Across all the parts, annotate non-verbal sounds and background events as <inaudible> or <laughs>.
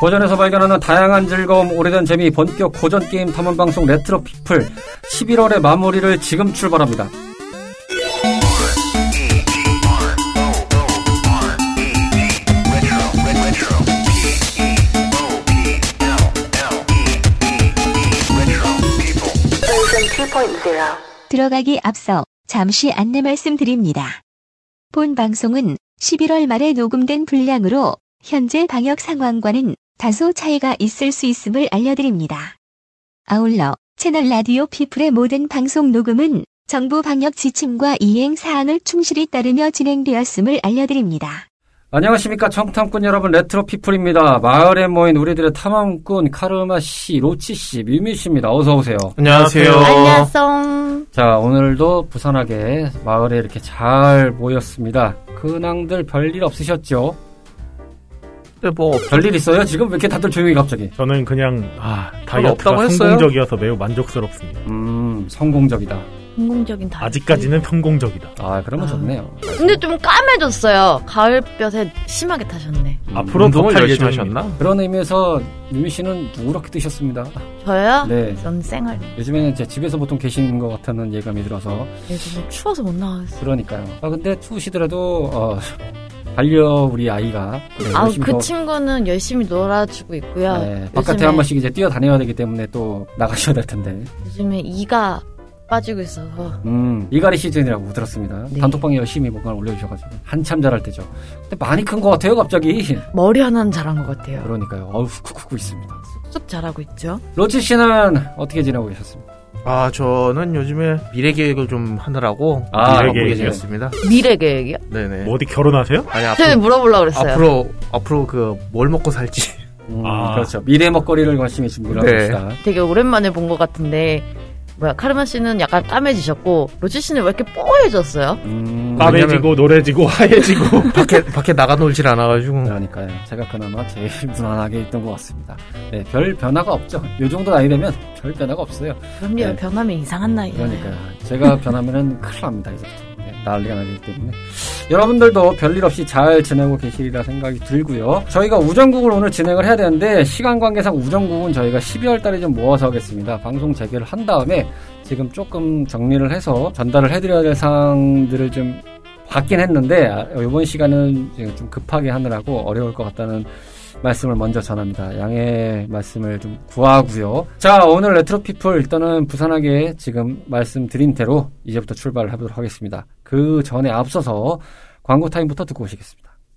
고전에서 발견하는 다양한 즐거움, 오래된 재미, 본격 고전 게임 탐험 방송 레트로 피플 11월의 마무리를 지금 출발합니다. 들어가기 앞서 잠시 안내 말씀드립니다. 본 방송은 11월 말에 녹음된 분량으로 현재 방역 상황과는 다소 차이가 있을 수 있음을 알려드립니다. 아울러 채널 라디오 피플의 모든 방송 녹음은 정부 방역 지침과 이행 사항을 충실히 따르며 진행되었음을 알려드립니다. 안녕하십니까 청탐꾼 여러분 레트로 피플입니다. 마을에 모인 우리들의 탐험꾼 카르마 씨, 로치 씨, 뮤미 씨입니다. 어서 오세요. 안녕하세요. 안녕하세요. 자 오늘도 부산하게 마을에 이렇게 잘 모였습니다. 근황들 별일 없으셨죠? 네, 뭐 별일 있어요? 지금 왜 이렇게 다들 조용히 갑자기? 저는 그냥 아 없다고 다이어트가? 성공적이어서 매우 만족스럽습니다. 음 성공적이다. 성공적인 다. 아직까지는 성공적이다. 아 그러면 좋네요. 근데 좀 까매졌어요. 가을볕에 심하게 타셨네. 음, 앞으로 운동을 더탈 열심히. 하셨나? 그런 의미에서 유미 씨는 누렇게 뜨셨습니다. 저요? 네. 전 쌩얼. 요즘에는 제 집에서 보통 계시는 것 같다는 예감이 들어서 요즘 추워서 못 나왔어요. 그러니까요. 아 근데 추우시더라도 어, 반려 우리 아이가 네, 아, 그 더- 친구는 열심히 놀아주고 있고요. 네, 바깥에 한 번씩 이제 뛰어다녀야 되기 때문에 또 나가셔야 될 텐데. 요즘에 이가 빠지고 있어서 음, 이가리 시즌이라고 들었습니다. 네. 단톡방에 열심히 뭔가 올려주셔가지고 한참 잘할 때죠. 근데 많이 큰 것 같아요, 갑자기. 머리 하나는 잘한 것 같아요. 그러니까요. 어우, 쿡쿡 있습니다. 쑥 잘하고 있죠. 로치 씨는 어떻게 지내고 계셨습니까? 아 저는 요즘에 미래 계획을 좀 하느라고 아, 미래 계획이었습니다. 미래 계획이요? 네네. 뭐 어디 결혼하세요? 아니 앞으로 물어보려고 그랬어요. 앞으로 앞으로 그 뭘 먹고 살지. 음, 아. 그렇죠. 미래 먹거리를 준비를 하고 네. 계시다. 되게 오랜만에 본 것 같은데 뭐야 카르마 씨는 약간 까매지셨고 로치 씨는 왜 이렇게 뽀해졌어요? 음, 까매지고 노래지고 <laughs> 하얘지고 밖에 밖에 나가 놀질 않아가지고. 그러니까요. 제가 그나마 제일 <laughs> 무난하게 있던 것 같습니다. 네, 별 변화가 없죠. 요 정도 나이 되면 별 변화가 없어요. 그럼요 네. 변하면 이상한 나이. 그러니까요. 제가 변하면은 큰일 납니다. 네, 난리가 나기 때문에. 여러분들도 별일 없이 잘 지내고 계시리라 생각이 들고요. 저희가 우정국을 오늘 진행을 해야 되는데, 시간 관계상 우정국은 저희가 12월 달에 좀 모아서 하겠습니다. 방송 재개를 한 다음에 지금 조금 정리를 해서 전달을 해드려야 될 사항들을 좀 받긴 했는데, 아, 이번 시간은 지금 좀 급하게 하느라고 어려울 것 같다는 말씀을 먼저 전합니다. 양해 말씀을 좀 구하고요. 자, 오늘 레트로피플 일단은 부산하게 지금 말씀드린 대로 이제부터 출발을 해보도록 하겠습니다. 그 전에 앞서서 광고 타임부터 듣고 오시겠습니다.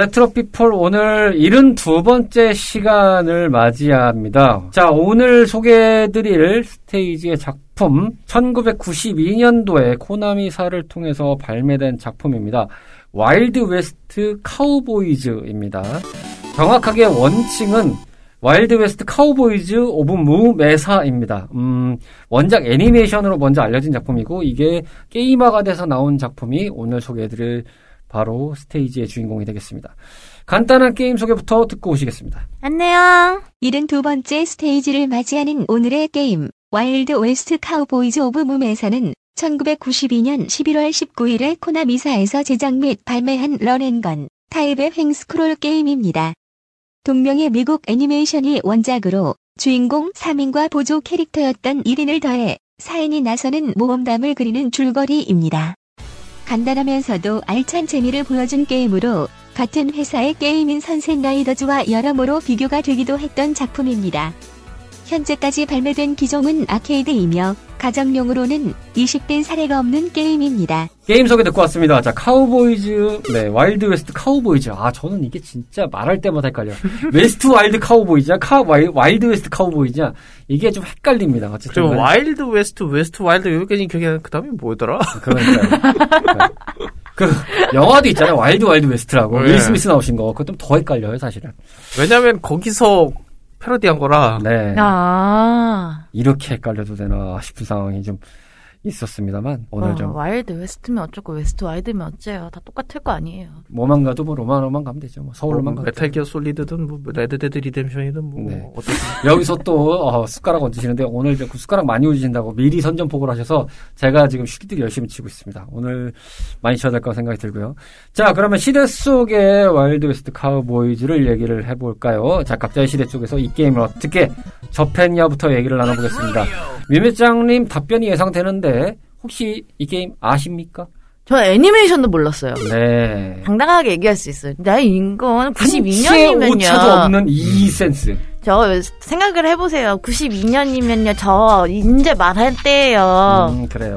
레트로 피플 오늘 72번째 시간을 맞이합니다. 자, 오늘 소개해드릴 스테이지의 작품 1992년도에 코나미사를 통해서 발매된 작품입니다. Wild West Cowboys입니다. 정확하게 원칭은 Wild West Cowboys of Moo Mesa입니다. 음, 원작 애니메이션으로 먼저 알려진 작품이고 이게 게임화가 돼서 나온 작품이 오늘 소개해드릴 바로 스테이지의 주인공이 되겠습니다. 간단한 게임 소개부터 듣고 오시겠습니다. 안녕. 72번째 스테이지를 맞이하는 오늘의 게임 Wild West Cowboys of Moo Mesa는 1992년 11월 19일에 코나미사에서 제작 및 발매한 run and gun 타입의 횡스크롤 게임입니다. 동명의 미국 애니메이션이 원작으로 주인공 3인과 보조 캐릭터였던 1인을 더해 4인이 나서는 모험담을 그리는 줄거리입니다. 간단하면서도 알찬 재미를 보여준 게임으로 같은 회사의 게임인 Sunset Riders와 여러모로 비교가 되기도 했던 작품입니다. 현재까지 발매된 기종은 아케이드이며 가정용으로는 이식된 사례가 없는 게임입니다. 게임 소개 듣고 왔습니다. 자, Cowboys, 네, Wild West Cowboys. 아, 저는 이게 진짜 말할 때마다 헷갈려. <laughs> West Wild Cowboys야? 카, 와이, Wild West Cowboys야? 이게 좀 헷갈립니다. 어쨌든. 그리고 간에. Wild West, West Wild 여기까지 기억이 그 다음에 뭐더라? 그러니까요. 그, 영화도 있잖아요. Wild Wild West라고. 네. 윌 스미스 나오신 거. 그것 좀 더 헷갈려요, 사실은. 왜냐면 거기서 패러디한 거라. 네. 아, 이렇게 헷갈려도 되나 싶은 상황이 좀 있었습니다만, 오늘 어, 좀, Wild West면 어쩌고 West Wild면 어째요. 다 똑같을 거 아니에요. 뭐만 가도 뭐 로마로만 가면 되죠. 뭐 서울로만 뭐 가도 메탈 기어 Solid든 뭐 Red Dead Redemption이든 뭐 네. <laughs> 여기서 또 어, 숟가락 얹으시는데 오늘 그 숟가락 많이 얹으신다고 미리 선전포고를 하셔서 제가 지금 쉴드 열심히 치고 있습니다. 오늘 많이 쳐야 될 거라 생각이 들고요. 자 그러면 시대 속의 Wild West Cowboys를 얘기를 해볼까요? 자 각자의 시대 쪽에서 이 게임을 어떻게 접했냐부터 얘기를 나눠보겠습니다. <laughs> 미매장님 답변이 예상되는데 혹시 이 게임 아십니까? 저 애니메이션도 몰랐어요. 네. 당당하게 얘기할 수 있어요. 나 인건 한치의 92년이면요. 오차도 없는 이 센스. 저 생각을 해보세요. 92년이면요. 저 인제 말할 때예요. 음 그래요.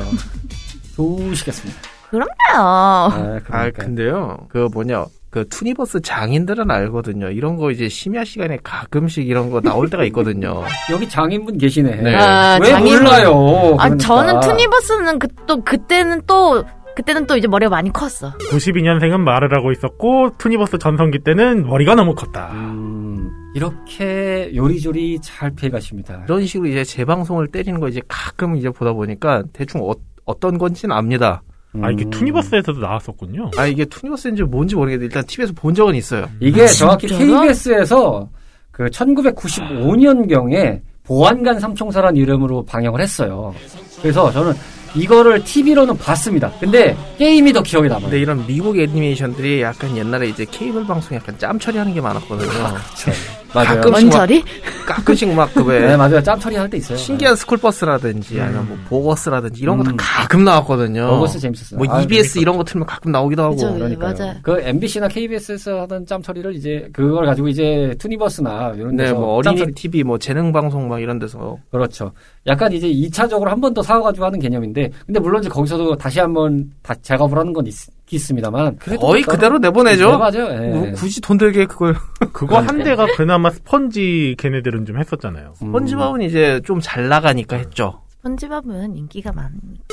좋으시겠습니다. 그럼요. 네, 아 그러니까요. 근데요 그 뭐냐 그 투니버스 장인들은 알거든요 이런 거 이제 심야 시간에 가끔씩 이런 거 나올 때가 있거든요 <laughs> 여기 장인분 계시네. 네. 아, 왜 장인분. 몰라요? 아, 그러니까. 저는 투니버스는 그, 또, 그때는 또, 그때는 또 이제 머리가 많이 컸어. 92년생은 말을 하고 있었고 투니버스 전성기 때는 머리가 너무 컸다. 음, 이렇게 요리조리 잘 피해가십니다. 이런 식으로 이제 재방송을 때리는 거 이제 가끔 이제 보다 보니까 대충 어, 어떤 건지는 압니다 아 이게 음. 투니버스에서도 나왔었군요. 아 이게 투니버스인지 뭔지 모르겠는데 일단 TV에서 본 적은 있어요 이게 정확히 진짜로? KBS에서 그 1995년경에 보안관 삼총사란 이름으로 방영을 했어요. 그래서 저는 이거를 TV로는 봤습니다. 근데 게임이 더 기억에 남아요. 근데 이런 미국 애니메이션들이 약간 옛날에 이제 케이블 방송 약간 짬 처리하는 게 많았거든요 맞아요. 가끔- 가끔씩 원철이? 가끔씩 막 그왜 <laughs> 네, 맞아요. 짬처리 할 때 있어요. 신기한 스쿨버스라든지 아니면 뭐 보거스라든지 이런 거다 음. 가끔 나왔거든요. 버거스 재밌었어요. 뭐 아, EBS 이런 거 틀면 가끔 나오기도 하고. 그러니까요. 맞아요. 그 MBC나 KBS에서 하던 짬 처리를 이제 그걸 가지고 이제 투니버스나 이런 네, 데서 뭐짬 어린이 처리- TV, 뭐 재능 방송 막 이런 데서 그렇죠. 약간 이제 2차적으로 한 번 더 사와 가지고 하는 개념인데, 근데 물론 이제 거기서도 다시 한번 다 작업을 하는 건 있, 있습니다만. 그래도 거의 따로- 그대로 내보내죠. 네, 맞아요. 예. 뭐 굳이 돈 들게 그걸 <laughs> 그거 한 대가 그나마 스펀지 걔네들은 좀 했었잖아요. 음. 스펀지밥은 이제 좀 잘 나가니까 했죠. 스펀지밥은 인기가 많.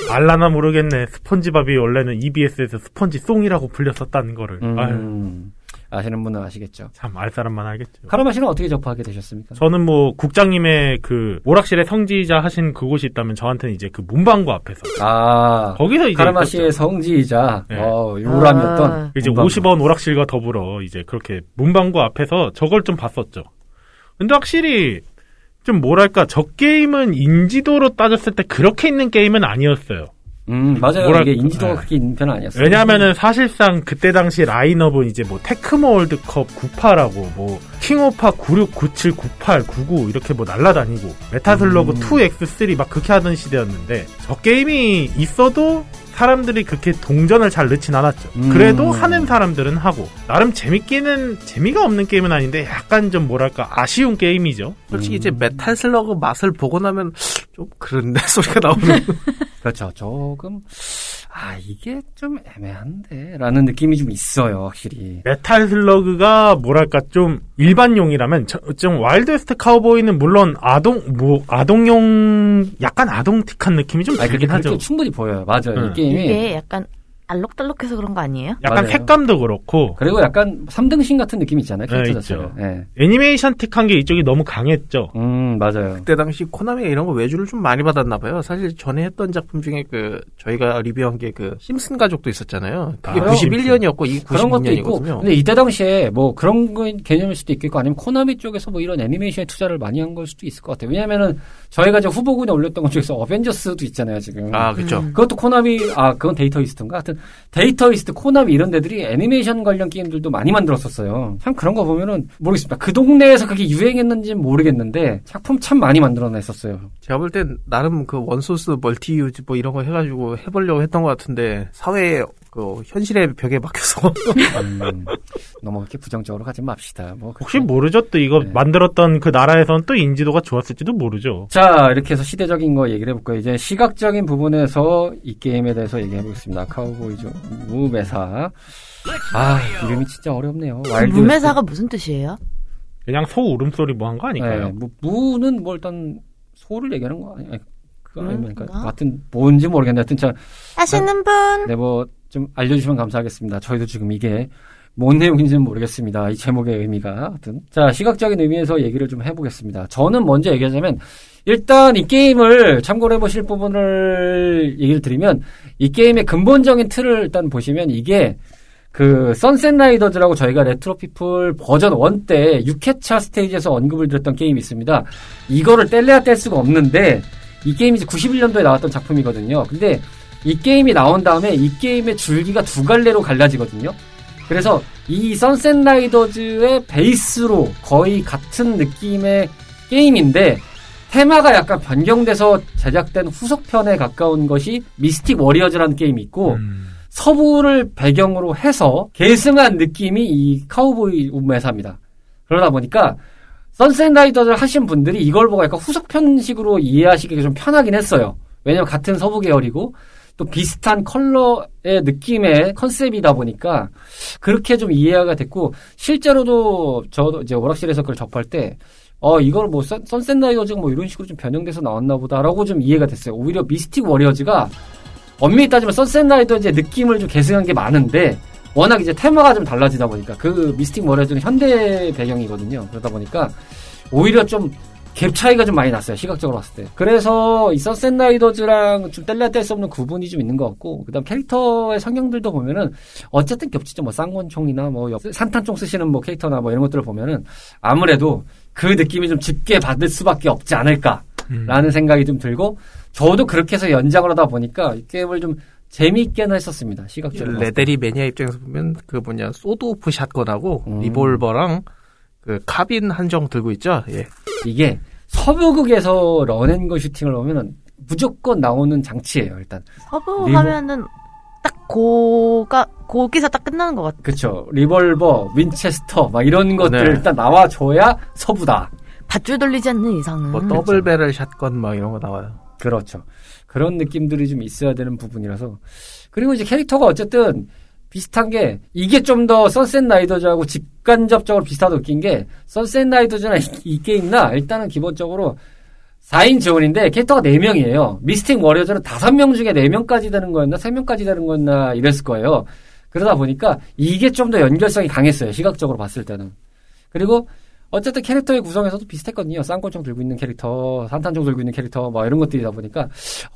알라나 모르겠네. 스펀지밥이 원래는 EBS에서 스펀지 송이라고 불렸었다는 거를. 아유, 음, 아시는 분은 아시겠죠. 참 알 사람만 알겠죠. 카라마 씨는 어떻게 접하게 되셨습니까? 저는 뭐 국장님의 그 오락실의 성지이자 하신 그곳이 있다면 저한테는 이제 그 문방구 앞에서 아, 거기서 이제 있었죠. 씨의 성지이자, 네. 어, 요람이었던. 아. 이제 문방구. 50원 오락실과 더불어 이제 그렇게 문방구 앞에서 저걸 좀 봤었죠. 근데 확실히 좀 뭐랄까 저 게임은 인지도로 따졌을 때 그렇게 있는 게임은 아니었어요. 음, 맞아요. 뭐랄- 이게 인지도가 네. 그렇게 있는 편은 아니었어요. 왜냐하면은 사실상 그때 당시 라인업은 이제 뭐 테크모 월드컵 98하고 뭐 킹오파 96, 97, 98, 99 이렇게 뭐 날라다니고 메타슬러그 음. 2X3 막 그렇게 하던 시대였는데 저 게임이 있어도 사람들이 그렇게 동전을 잘 넣진 않았죠. 음. 그래도 하는 사람들은 하고 나름 재밌기는 재미가 없는 게임은 아닌데 약간 좀 뭐랄까 아쉬운 게임이죠. 솔직히 음. 이제 메탈 슬러그 맛을 보고 나면 좀 그런데 <laughs> 소리가 나오는. <laughs> 그렇죠. 조금, 아, 이게 좀 애매한데? 라는 느낌이 좀 있어요, 확실히. 메탈 슬러그가 뭐랄까 좀 일반용이라면 저- 좀 와일드 웨스트 카우보이는 물론 아동 뭐 아동용 약간 아동틱한 느낌이 좀 들긴 하죠. 그렇게 충분히 보여요. 맞아요. 음. 이 이게 약간 알록달록해서 그런 거 아니에요? 약간 맞아요. 색감도 그렇고 그리고 약간 3등신 같은 느낌이 있잖아요. 캐릭터 네, 자체가. 예. 애니메이션틱한 게 이쪽이 너무 강했죠. 음, 맞아요. 그때 당시 코나미가 이런 거 외주를 좀 많이 받았나 봐요. 사실 전에 했던 작품 중에 그 저희가 리뷰한 게 그 심슨 가족도 있었잖아요. 그게 아, 91년이었고 이 그런 것도 있고. 92년이거든요. 근데 이때 당시에 뭐 그런 거 개념일 수도 있겠고 아니면 코나미 쪽에서 뭐 이런 애니메이션에 투자를 많이 한 걸 수도 있을 것 같아요. 왜냐면은 저희가 이제 후보군에 올렸던 것 중에서 어벤져스도 있잖아요, 지금. 아, 그렇죠. 그것도 코나미, 아, 그건 데이터이스트인가? 하여튼, 데이터이스트, 코나미 이런 데들이 애니메이션 관련 게임들도 많이 만들었었어요. 참 그런 거 보면은 모르겠습니다. 그 동네에서 그게 유행했는지는 모르겠는데, 작품 참 많이 만들어냈었어요. 제가 볼 땐 나름 그 one source multi use 뭐 이런 거 해가지고 해보려고 했던 것 같은데 사회에 그 현실의 벽에 막혀서 음, 너무 그렇게 부정적으로 가지 맙시다. 뭐 혹시. 모르죠? 또 이거 네. 만들었던 그 나라에선 또 인지도가 좋았을지도 모르죠. 자, 이렇게 해서 시대적인 거 얘기를 해볼까요? 이제 시각적인 부분에서 이 게임에 대해서 얘기해보겠습니다. 카우보이즈 무메사. 아, 이름이 진짜 어렵네요. 와일드 무매사가 무슨 뜻이에요? 그냥 소 울음소리 뭐 한거 네, 아닐까요? 무, 무는 뭐 일단 소를 얘기하는 거 아니, 아니 그거 아닙니까? 그런가? 하여튼 뭔지 모르겠는데 하여튼 참, 아시는 분? 네, 뭐 좀 알려주시면 감사하겠습니다. 저희도 지금 이게 뭔 내용인지는 모르겠습니다. 이 제목의 의미가. 하여튼. 자, 시각적인 의미에서 얘기를 좀 해보겠습니다. 저는 먼저 얘기하자면, 일단 이 게임을 참고를 해보실 부분을 얘기를 드리면, 이 게임의 근본적인 틀을 일단 보시면 이게 그 선셋 라이더즈라고 저희가 레트로 피플 버전 1 때 6회차 스테이지에서 언급을 드렸던 게임이 있습니다. 이거를 뗄래야 뗄 수가 없는데, 이 게임이 이제 91년도에 나왔던 작품이거든요. 근데 이 게임이 나온 다음에 이 게임의 줄기가 두 갈래로 갈라지거든요. 그래서 이 선셋 라이더즈의 베이스로 거의 같은 느낌의 게임인데 테마가 약간 변경돼서 제작된 후속편에 가까운 것이 미스틱 워리어즈라는 게임이 있고 음. 서부를 배경으로 해서 계승한 느낌이 이 카우보이 우메사입니다. 그러다 보니까 선셋 라이더를 하신 분들이 이걸 보고 약간 후속편식으로 이해하시기가 좀 편하긴 했어요. 왜냐면 같은 서부 계열이고 또 비슷한 컬러의 느낌의 컨셉이다 보니까 그렇게 좀 이해가 됐고 실제로도 저도 이제 오락실에서 그걸 접할 때 어, 이걸 뭐, 선, 선셋 라이더즈가 뭐 이런 식으로 좀 변형돼서 나왔나 보다라고 좀 이해가 됐어요. 오히려 미스틱 워리어즈가 엄밀히 따지면 선셋 라이더즈의 느낌을 좀 계승한 게 많은데, 워낙 이제 테마가 좀 달라지다 보니까, 그 미스틱 워리어즈는 현대 배경이거든요. 그러다 보니까, 오히려 좀 갭 차이가 좀 많이 났어요. 시각적으로 봤을 때. 그래서 이 선셋 라이더즈랑 좀 뗄래야 뗄 수 없는 구분이 좀 있는 것 같고, 그 다음 캐릭터의 성향들도 보면은, 어쨌든 겹치죠. 뭐 쌍권총이나 뭐 옆- 산탄총 쓰시는 뭐 캐릭터나 뭐 이런 것들을 보면은, 아무래도 그 느낌이 좀 짙게 받을 수밖에 없지 않을까. 음. 라는 생각이 좀 들고 저도 그렇게 해서 연장을 하다 보니까 이 게임을 좀 재미있게는 했었습니다. 시각적으로. 레데리 매니아 입장에서 보면 그 뭐냐 sawed off shotgun하고 음. 리볼버랑 그 카빈 한정 들고 있죠. 예. 이게 서부극에서 run and gun 슈팅을 보면은 무조건 나오는 장치예요. 일단 서부 리버- 하면은 딱 고가 거기서 딱 끝나는 것 같아. 그쵸 리볼버, 윈체스터 막 이런 것들 네. 일단 나와줘야 서부다. 밧줄 돌리지 않는 이상은. 뭐 double barrel shotgun 막 이런 거 나와요. 그렇죠. 그런 느낌들이 좀 있어야 되는 부분이라서. 그리고 이제 캐릭터가 어쨌든 비슷한 게, 이게 좀 더 선셋 라이더즈하고 직간접적으로 비슷하다고 느낀 게, 선셋 라이더즈나 이, 이 게임나 일단은 기본적으로 4인 지원인데 캐릭터가 4명이에요. 미스틱 워리어즈는 5명 중에 4명까지 되는 거였나, 3명까지 되는 거였나 이랬을 거예요. 그러다 보니까 이게 좀 더 연결성이 강했어요. 시각적으로 봤을 때는. 그리고 어쨌든 캐릭터의 구성에서도 비슷했거든요. 쌍권총 들고 있는 캐릭터, 산탄총 들고 있는 캐릭터, 뭐 이런 것들이다 보니까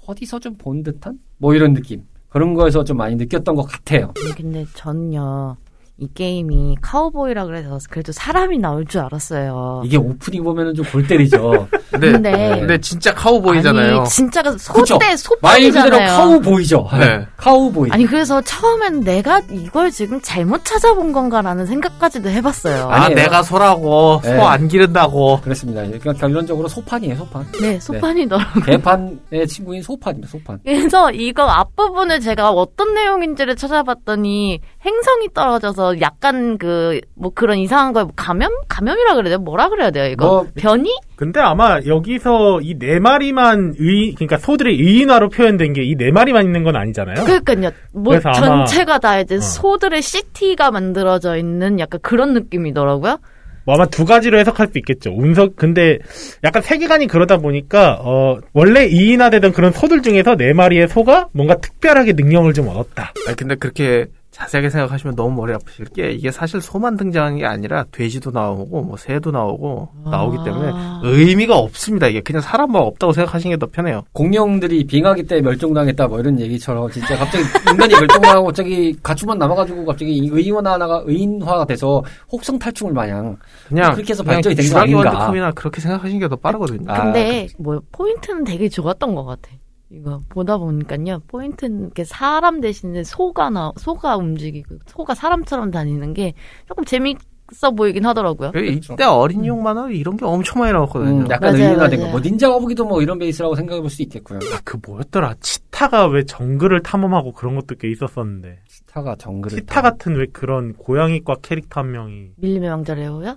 어디서 좀 본 듯한? 뭐 이런 느낌. 그런 거에서 좀 많이 느꼈던 것 같아요. 근데 전요 이 게임이 카우보이라 그래서 그래도 사람이 나올 줄 알았어요. 이게 오프닝 보면은 좀 골 때리죠. <laughs> 근데 근데 근데 진짜 카우보이잖아요. 아니 진짜가? 소대 말 그대로 소판이잖아요. 카우보이죠. 네. <laughs> 카우보이. 아니 그래서 처음엔 내가 이걸 지금 잘못 찾아본 건가라는 생각까지도 해봤어요. 아 아니에요. 내가 소라고 네. 소안 기른다고. 그렇습니다. 그러니까 결론적으로 소판이에요, 소판. 네 소판이더라고. 개판의 친구인 소판입니다, 소판. 그래서 이거 앞부분을 제가 어떤 내용인지를 찾아봤더니 행성이 떨어져서 약간 그 뭐 그런 이상한 거 감염 감염이라 그래야 돼요? 뭐라 그래야 돼요 이거? 뭐- 변이? 근데 아마 여기서 이 네 마리만 의, 그러니까 소들의 의인화로 표현된 게 이 네 마리만 있는 건 아니잖아요. 그러니까요. 뭐 그래서 아마- 전체가 다 이제 어. 소들의 시티가 만들어져 있는 약간 그런 느낌이더라고요. 뭐 아마 두 가지로 해석할 수 있겠죠. 운석 근데 약간 세계관이 그러다 보니까 어 원래 이인화되던 그런 소들 중에서 네 마리의 소가 뭔가 특별하게 능력을 좀 얻었다. 아니 근데 그렇게 자세하게 생각하시면 너무 머리 아프실 게 이게 사실 소만 등장하는 게 아니라 돼지도 나오고 뭐 새도 나오고 나오기 때문에 아. 의미가 없습니다. 이게 그냥 사람만 없다고 생각하시는 게 더 편해요. 공룡들이 빙하기 때 멸종당했다 뭐 이런 얘기처럼 진짜 갑자기 인간이 멸종당하고 갑자기 가축만 남아가지고 갑자기 이 의원 하나가 의인화가 돼서 혹성 탈충을 마냥 그냥 그렇게 해서 발전이 된거 아닌가. 원투컵이나 그렇게 생각하시는 게 더 빠르거든요. 아, 근데 뭐 포인트는 되게 좋았던 것 같아. 이거 보다 보니까요. 포인트는 이렇게 사람 대신에 소가 나 소가 움직이고 소가 사람처럼 다니는 게 조금 써 보이긴 하더라고요. 이때 어린이용 만화 이런 게 엄청 많이 나왔거든요. 음, 약간 맞아요, 의미가 된 거. 맞아요. 뭐 닌자 거북이도 뭐 이런 베이스라고 생각해 볼 수 있겠고요. 아, 그 뭐였더라? 치타가 왜 정글을 탐험하고 그런 것도 꽤 있었었는데. 치타가 정글을 치타 같은 왜 그런 고양이과 캐릭터 한 명이. 밀림의 왕자 레오요?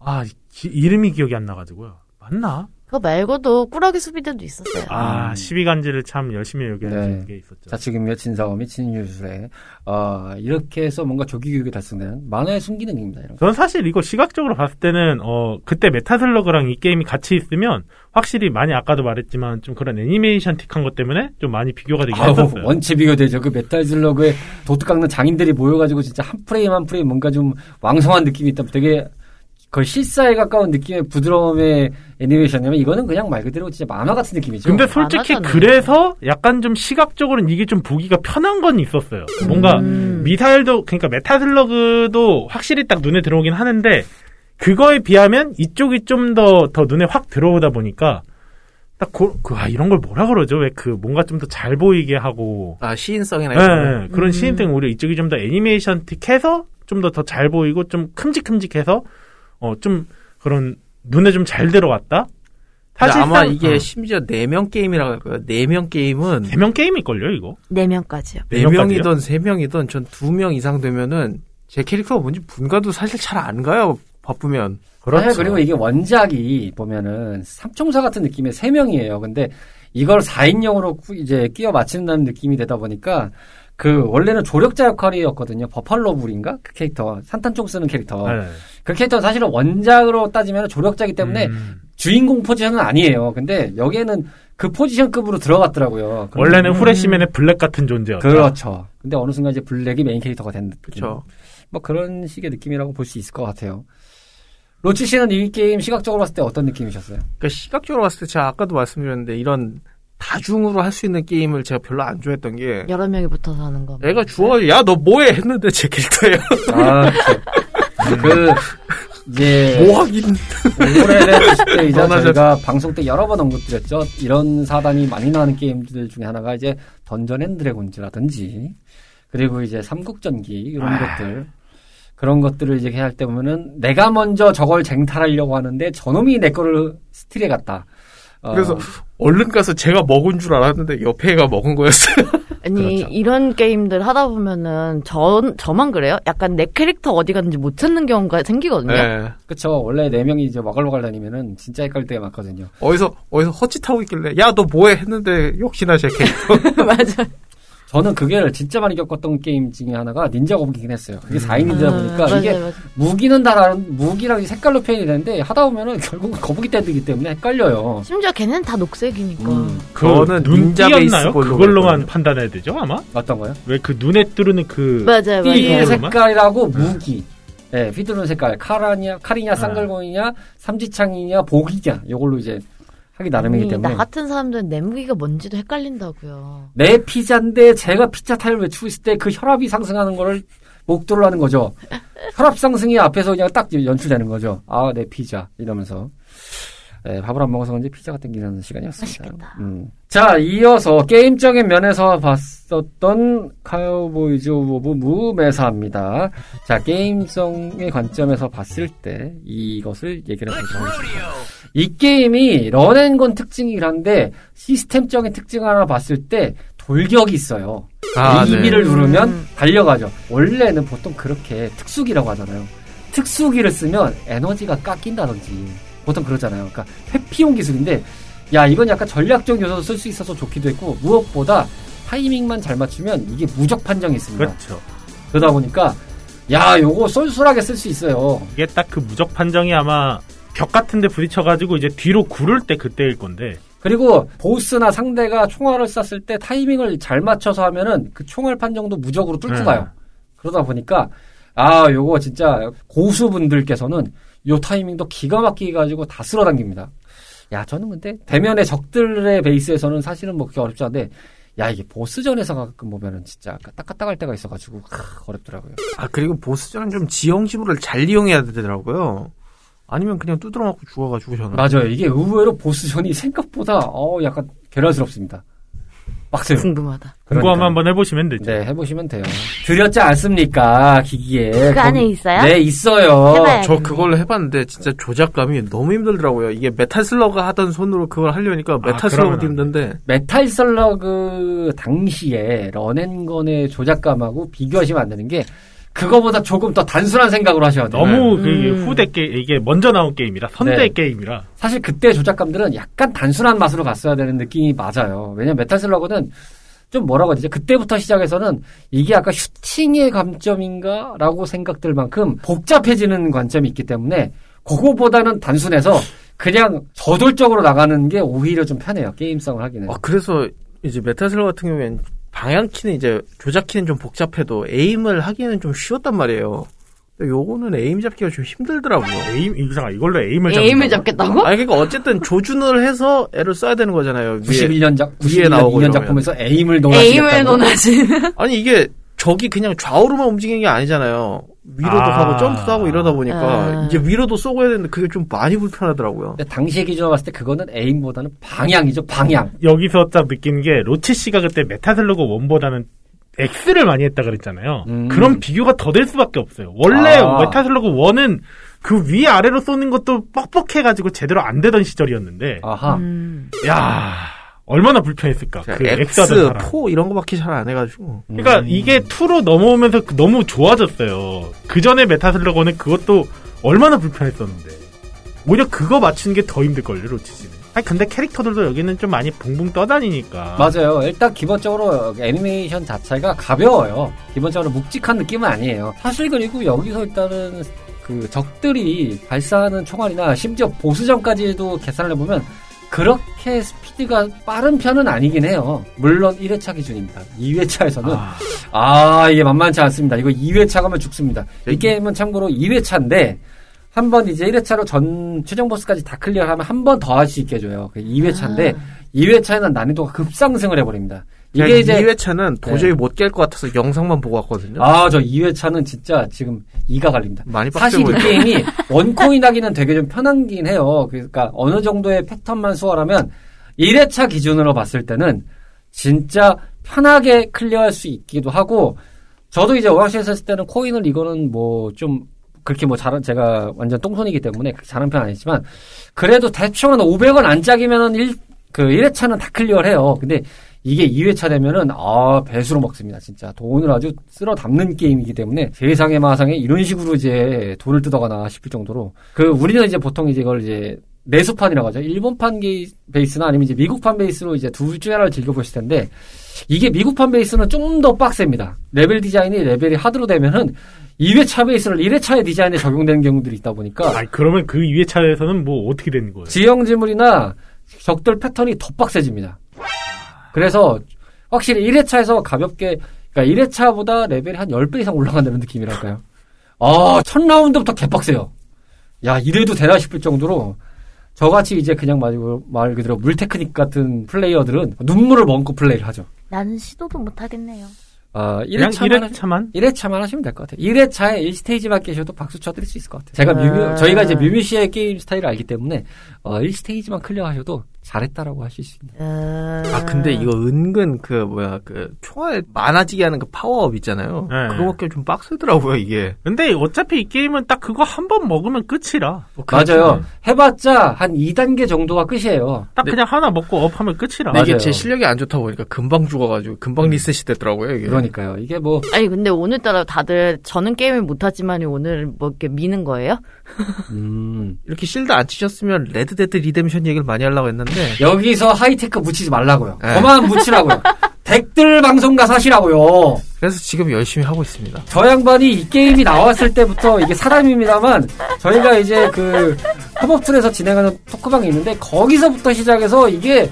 아, 기- 이름이 기억이 안 나가지고요. 맞나? 그거 말고도 꾸러기 수비대도 있었어요. 아, 음. 십이간지를 참 열심히 여기는 네. 게 있었죠. 자축인묘 진사오미 신유술해 어, 이렇게 해서 뭔가 조기 교육이 달성되는 만화의 순기능입니다. 이런 거. 전 사실 이거 시각적으로 봤을 때는 어 그때 메타슬러그랑 이 게임이 같이 있으면 확실히 많이 아까도 말했지만 좀 그런 애니메이션틱한 것 때문에 좀 많이 비교가 되긴 아우, 했었어요. 원체 비교되죠. 그 메탈 슬러그에 도트 깎는 장인들이 모여가지고 진짜 한 프레임 한 프레임 뭔가 좀 왕성한 느낌이 있다. 되게 거의 실사에 가까운 느낌의 부드러움의 애니메이션이면 이거는 그냥 말 그대로 진짜 만화 같은 느낌이죠. 근데 솔직히. 그래서 약간 좀 시각적으로는 이게 좀 보기가 편한 건 있었어요. 뭔가 음. 미사일도 그러니까 메타슬러그도 확실히 딱 눈에 들어오긴 하는데 그거에 비하면 이쪽이 좀 더더 눈에 확 들어오다 보니까 딱 그, 그, 아, 이런 걸 뭐라 그러죠? 왜 그 뭔가 좀 더 잘 보이게 하고 아 시인성이나 네, 이런 거. 네. 그런 음. 시인성 오히려 이쪽이 좀 더 애니메이션틱해서 좀 더 더 잘 보이고 좀 큼직큼직해서 어 좀 그런 눈에 좀 잘 들어왔다. 사실상 아마 이게 어, 심지어 4명 게임이라고 할 거예요. 4명 게임은 세명 게임일 걸요 이거. 네 명까지요. 네 명까지요? 4명이든 3명이든 전 2명 이상 되면은 제 캐릭터가 뭔지 분가도 사실 잘 안 가요. 바쁘면. 사실 그리고 이게 원작이 보면은 삼총사 같은 느낌의 세 명이에요. 근데 이걸 4인용으로 이제 끼워 맞춘다는 느낌이 되다 보니까 그 원래는 조력자 역할이었거든요. 버팔로 불인가? 그 캐릭터. 산탄총 쓰는 캐릭터. 네. 그 캐릭터는 사실은 원작으로 따지면 조력자이기 때문에 음. 주인공 포지션은 아니에요. 근데 여기에는 그 포지션급으로 들어갔더라고요. 원래는 후레시맨의 블랙 같은 존재였다. 그렇죠. 근데 어느 순간 이제 블랙이 메인 캐릭터가 된 느낌. 그렇죠. 뭐 그런 식의 느낌이라고 볼 수 있을 것 같아요. 로치 씨는 이 게임 시각적으로 봤을 때 어떤 느낌이셨어요? 그러니까 시각적으로 봤을 때 제가 아까도 말씀드렸는데 이런 다중으로 할 수 있는 게임을 제가 별로 안 좋아했던 게 여러 명이 붙어서 하는 거. 애가 주워 야너 뭐해 했는데 제 캐릭터예요. 아, 그 이제 뭐 하긴. 오래된 20대 이자 떠나셨- 저희가 방송 때 여러 번 언급드렸죠. 이런 사단이 많이 나오는 게임들 중에 하나가 이제 Dungeons and Dragons라든지 그리고 이제 삼국전기 이런 아. 것들 그런 것들을 이제 할때 보면은 내가 먼저 저걸 쟁탈하려고 하는데 저놈이 내 거를 steal해 갔다. 어, 그래서 얼른 가서 제가 먹은 줄 알았는데 옆에 애가 먹은 거였어요. <laughs> 아니 그렇죠. 이런 게임들 하다 보면은 저 저만 그래요? 약간 내 캐릭터 어디 갔는지 못 찾는 경우가 생기거든요. 네. 그쵸. 원래 네 명이 이제 와글와글 다니면은 진짜 헷갈릴 때가 많거든요. 어디서 어디서 헛짓하고 있길래 야 너 뭐해 했는데 역시나 제 캐릭터. <laughs> 맞아. 저는 그게 진짜 많이 겪었던 게임 중에 하나가 닌자 거북이긴 했어요. 그게 4인이다 보니까 아, 이게 맞아요, 맞아요. 무기는 다 다른 무기랑 이 색깔로 표현이 되는데 하다 보면은 결국 거북이 떼들기 때문에 헷갈려요. 심지어 걔는 다 녹색이니까. 음, 그 눈띠였나요? 베이스볼로 그걸로만. 판단해야 되죠 아마? 어떤 거요? 왜 그 눈에 두르는 그 맞아요, 띠 맞아요. 그걸로만? 색깔이라고 무기. 예, 휘두르는 색깔. 카라냐, 칼이냐, 네. 쌍절곤이냐, 삼지창이냐, 봉이냐. 요걸로 이제 하기 나름이기 때문에. 나 같은 사람들은 내 무기가 뭔지도 헷갈린다고요. 내 피자인데 제가 피자 타임을 외치고 있을 때 그 혈압이 상승하는 거를 목도를 하는 거죠. 혈압 상승이 앞에서 그냥 딱 연출되는 거죠. 아, 내 피자. 이러면서. 예, 밥을 안 먹어서 그런지 피자가 땡기는 시간이었습니다. 맛있겠다. 음. 자, 이어서 게임적인 면에서 봤었던 Cowboys of Moo Mesa입니다. 자, 게임성의 관점에서 봤을 때 이것을 얘기를 해보도록 하겠습니다. 이 게임이 run and gun 특징이긴 한데 시스템적인 특징 하나 봤을 때 돌격이 있어요. 아, AB를 네. 누르면 음. 달려가죠. 원래는 보통 그렇게 특수기라고 하잖아요. 특수기를 쓰면 에너지가 깎인다든지 보통 그러잖아요. 그러니까 회피용 기술인데 야 이건 약간 전략적 요소도 쓸 수 있어서 좋기도 했고 무엇보다 타이밍만 잘 맞추면 이게 무적 판정이 있습니다. 그렇죠. 그러다 보니까 야 요거 쏠쏠하게 쓸 수 있어요. 이게 딱 그 무적 판정이 아마 벽 같은데 부딪혀가지고 이제 뒤로 구를 때 그때일 건데 그리고 보스나 상대가 총알을 쐈을 때 타이밍을 잘 맞춰서 하면은 그 총알 판정도 무적으로 뚫고 네. 가요. 그러다 보니까 아 요거 진짜 고수분들께서는 요 타이밍도 기가 막히게 가지고 다 쓸어 당깁니다. 야 저는 근데 대면의 적들의 베이스에서는 사실은 뭐 그렇게 어렵지 않은데 야 이게 보스전에서 가끔 보면은 진짜 까딱까딱할 때가 있어가지고 크, 어렵더라고요. 아 그리고 보스전은 좀 지형지물을 잘 이용해야 되더라고요. 아니면 그냥 두드러 맞고 죽어가지고 저는. 맞아요. 이게 의외로 보스전이 생각보다 어 약간 괴랄스럽습니다. 빡세요. 궁금하다. 궁금하면. 한번 해보시면 되죠. 네, 해보시면 돼요. 드렸지 않습니까, 기기에. 그 안에 있어요? 네, 있어요. 해봐요. 저 그걸로 해봤는데 진짜 조작감이 너무 힘들더라고요. 이게 Metal Slug 하던 손으로 그걸 하려니까 메탈 그러면 슬러가도 안 힘든데 Metal Slug 당시에 run and gun의 조작감하고 비교하시면 안 되는 게 그거보다 조금 더 단순한 생각으로 하셔야 돼요. 너무 그 음. 후대 게 이게 먼저 나온 게임이라 선대 네. 게임이라 사실 그때 조작감들은 약간 단순한 맛으로 갔어야 되는 느낌이 맞아요. 왜냐면 Metal Slug는 좀 뭐라고 해야 되지? 그때부터 시작해서는 이게 아까 슈팅의 관점인가라고 생각들 만큼 복잡해지는 관점이 있기 때문에 그거보다는 단순해서 그냥 저돌적으로 나가는 게 오히려 좀 편해요. 게임성을 하기는. 아, 그래서 이제 Metal Slug 같은 경우엔 방향키는 이제 조작키는 좀 복잡해도 aim을 하기에는 좀 쉬웠단 말이에요. 요거는 aim 잡기가 좀 힘들더라고요. aim 이상 이걸로 에임을 에임을 잡는다고? 잡겠다고? 아니 그러니까 어쨌든 조준을 해서 애를 써야 되는 거잖아요. 위에. 91년 작, 위에 91년 나오고 2년 이러면. 작품에서 aim을 논하시겠다고. aim을 논하지. 아니 이게 적이 그냥 좌우로만 움직이는 게 아니잖아요. 위로도 아. 하고 점프도 하고 이러다 보니까 아. 이제 위로도 쏘고 해야 되는데 그게 좀 많이 불편하더라고요. 근데 당시의 기준으로 봤을 때 그거는 aim보다는 방향이죠, 방향. 여기서 딱 느끼는 게 로치 씨가 그때 Metal Slug 1보다는 X를 많이 했다 그랬잖아요. 음. 그럼 비교가 더 될 수밖에 없어요. 원래 아. Metal Slug 1은 그 위 아래로 쏘는 것도 뻑뻑해가지고 제대로 안 되던 시절이었는데, 아하. 음. 야 얼마나 불편했을까. 그 X, X하던 사람. 4 이런 거밖에 잘 안 해가지고 그러니까 음. 이게 2로 넘어오면서 그- 너무 좋아졌어요. 그 전에 메타슬러거는 그것도 얼마나 불편했었는데. 오히려 그거 맞추는 게 더 힘들걸요, 로치씨는. 아니, 근데 캐릭터들도 여기는 좀 많이 붕붕 떠다니니까. 맞아요. 일단 기본적으로 애니메이션 자체가 가벼워요. 기본적으로 묵직한 느낌은 아니에요. 사실 그리고 여기서 일단은 그 적들이 발사하는 총알이나 심지어 보스전까지도 계산을 해보면 그렇게 스피드가 빠른 편은 아니긴 해요. 물론 1회차 기준입니다. 2회차에서는 아, 아, 이게 만만치 않습니다. 이거 2회차 가면 죽습니다. 이 네. 게임은 참고로 2회차인데, 한 번 이제 1회차로 전 최종 보스까지 다 클리어하면 한 번 더 할 수 있게 해줘요. 그 2회차인데, 아. 2회차에는 난이도가 급상승을 해버립니다. 이게 이게 이제, 2회차는 도저히 못깰 것 같아서 영상만 보고 왔거든요. 아, 저 2회차는 진짜 지금 이가 갈립니다. 많이 사실 이. 게임이 one coin 하기는 되게 좀 편한긴 해요. 그러니까 어느 정도의 패턴만 수월하면 1회차 기준으로 봤을 때는 진짜 편하게 클리어할 수 있기도 하고 저도 이제 오락실에서 했을 때는 코인을 이거는 뭐 좀 그렇게 뭐 잘한 제가 완전 똥손이기 때문에 그렇게 잘한 편 아니지만 그래도 대충 한 500원 안짝이면은 1, 그 1회차는 다 클리어를 해요. 근데 이게 2회차 되면은 아 배수로 먹습니다 진짜 돈을 아주 쓸어 담는 게임이기 때문에 세상에 마상에 이런 식으로 이제 돈을 뜯어가나 싶을 정도로 그 우리는 이제 보통 이제 이걸 이제 내수판이라고 하죠 일본판 게 베이스나 아니면 이제 미국판 베이스로 이제 둘 중에 하나를 즐겨보실 텐데 이게 미국판 베이스는 좀 더 빡셉니다 레벨 디자인이 레벨이 hard로 되면은 2회차 베이스를 1회차의 디자인에 적용되는 경우들이 있다 보니까 아니, 그러면 그 2회차에서는 뭐 어떻게 되는 거예요? 지형 지물이나 적들 패턴이 더 빡세집니다. 그래서 확실히 1회차에서 가볍게, 그러니까 1회차보다 레벨이 한 10배 이상 올라간다는 느낌이랄까요. 아, 첫 라운드부터 개빡세요. 야, 이래도 되나 싶을 정도로 저같이 이제 그냥 말, 말 그대로 물테크닉 같은 플레이어들은 눈물을 머금고 플레이를 하죠. 나는 시도도 못 하겠네요. 아, 그냥 1회차만 1회차만? 1회차만 하시면 될 것 같아요. 1회차에 1스테이지만 깨셔도 박수 쳐드릴 수 있을 것 같아요. 제가 아. 뮤뮤, 저희가 이제 뮤뮤 씨의 게임 스타일을 알기 때문에, 어, 1스테이지만 클리어하셔도 잘했다라고 하실 수 있는. 아 근데 이거 은근 그 뭐야 그 총알 많아지게 하는 그 파워업 있잖아요. 네. 그거밖에 좀 빡세더라고요 이게. 근데 어차피 이 게임은 딱 그거 한 번 먹으면 끝이라. 뭐. 맞아요. 해봤자 한 2단계 정도가 끝이에요. 딱 네. 그냥 하나 먹고 up하면 끝이라. 근데 이게 맞아요. 제 실력이 안 좋다 보니까 금방 죽어가지고 금방 리셋이 됐더라고요 이게. 그러니까요. 이게 뭐, 아니 근데 오늘따라 다들 저는 게임을 못하지만 오늘 뭐 이렇게 미는 거예요? 음, 이렇게 shield 안 치셨으면 Red Dead Redemption 얘기를 많이 하려고 했는데 여기서 하이테크 묻히지 말라고요. 네. 그만 묻히라고요. <laughs> 댁들 방송가 사시라고요. 그래서 지금 열심히 하고 있습니다. 저 양반이 이 게임이 나왔을 때부터 이게 사람입니다만 저희가 이제 그 협업툴에서 진행하는 토크방이 있는데 거기서부터 시작해서 이게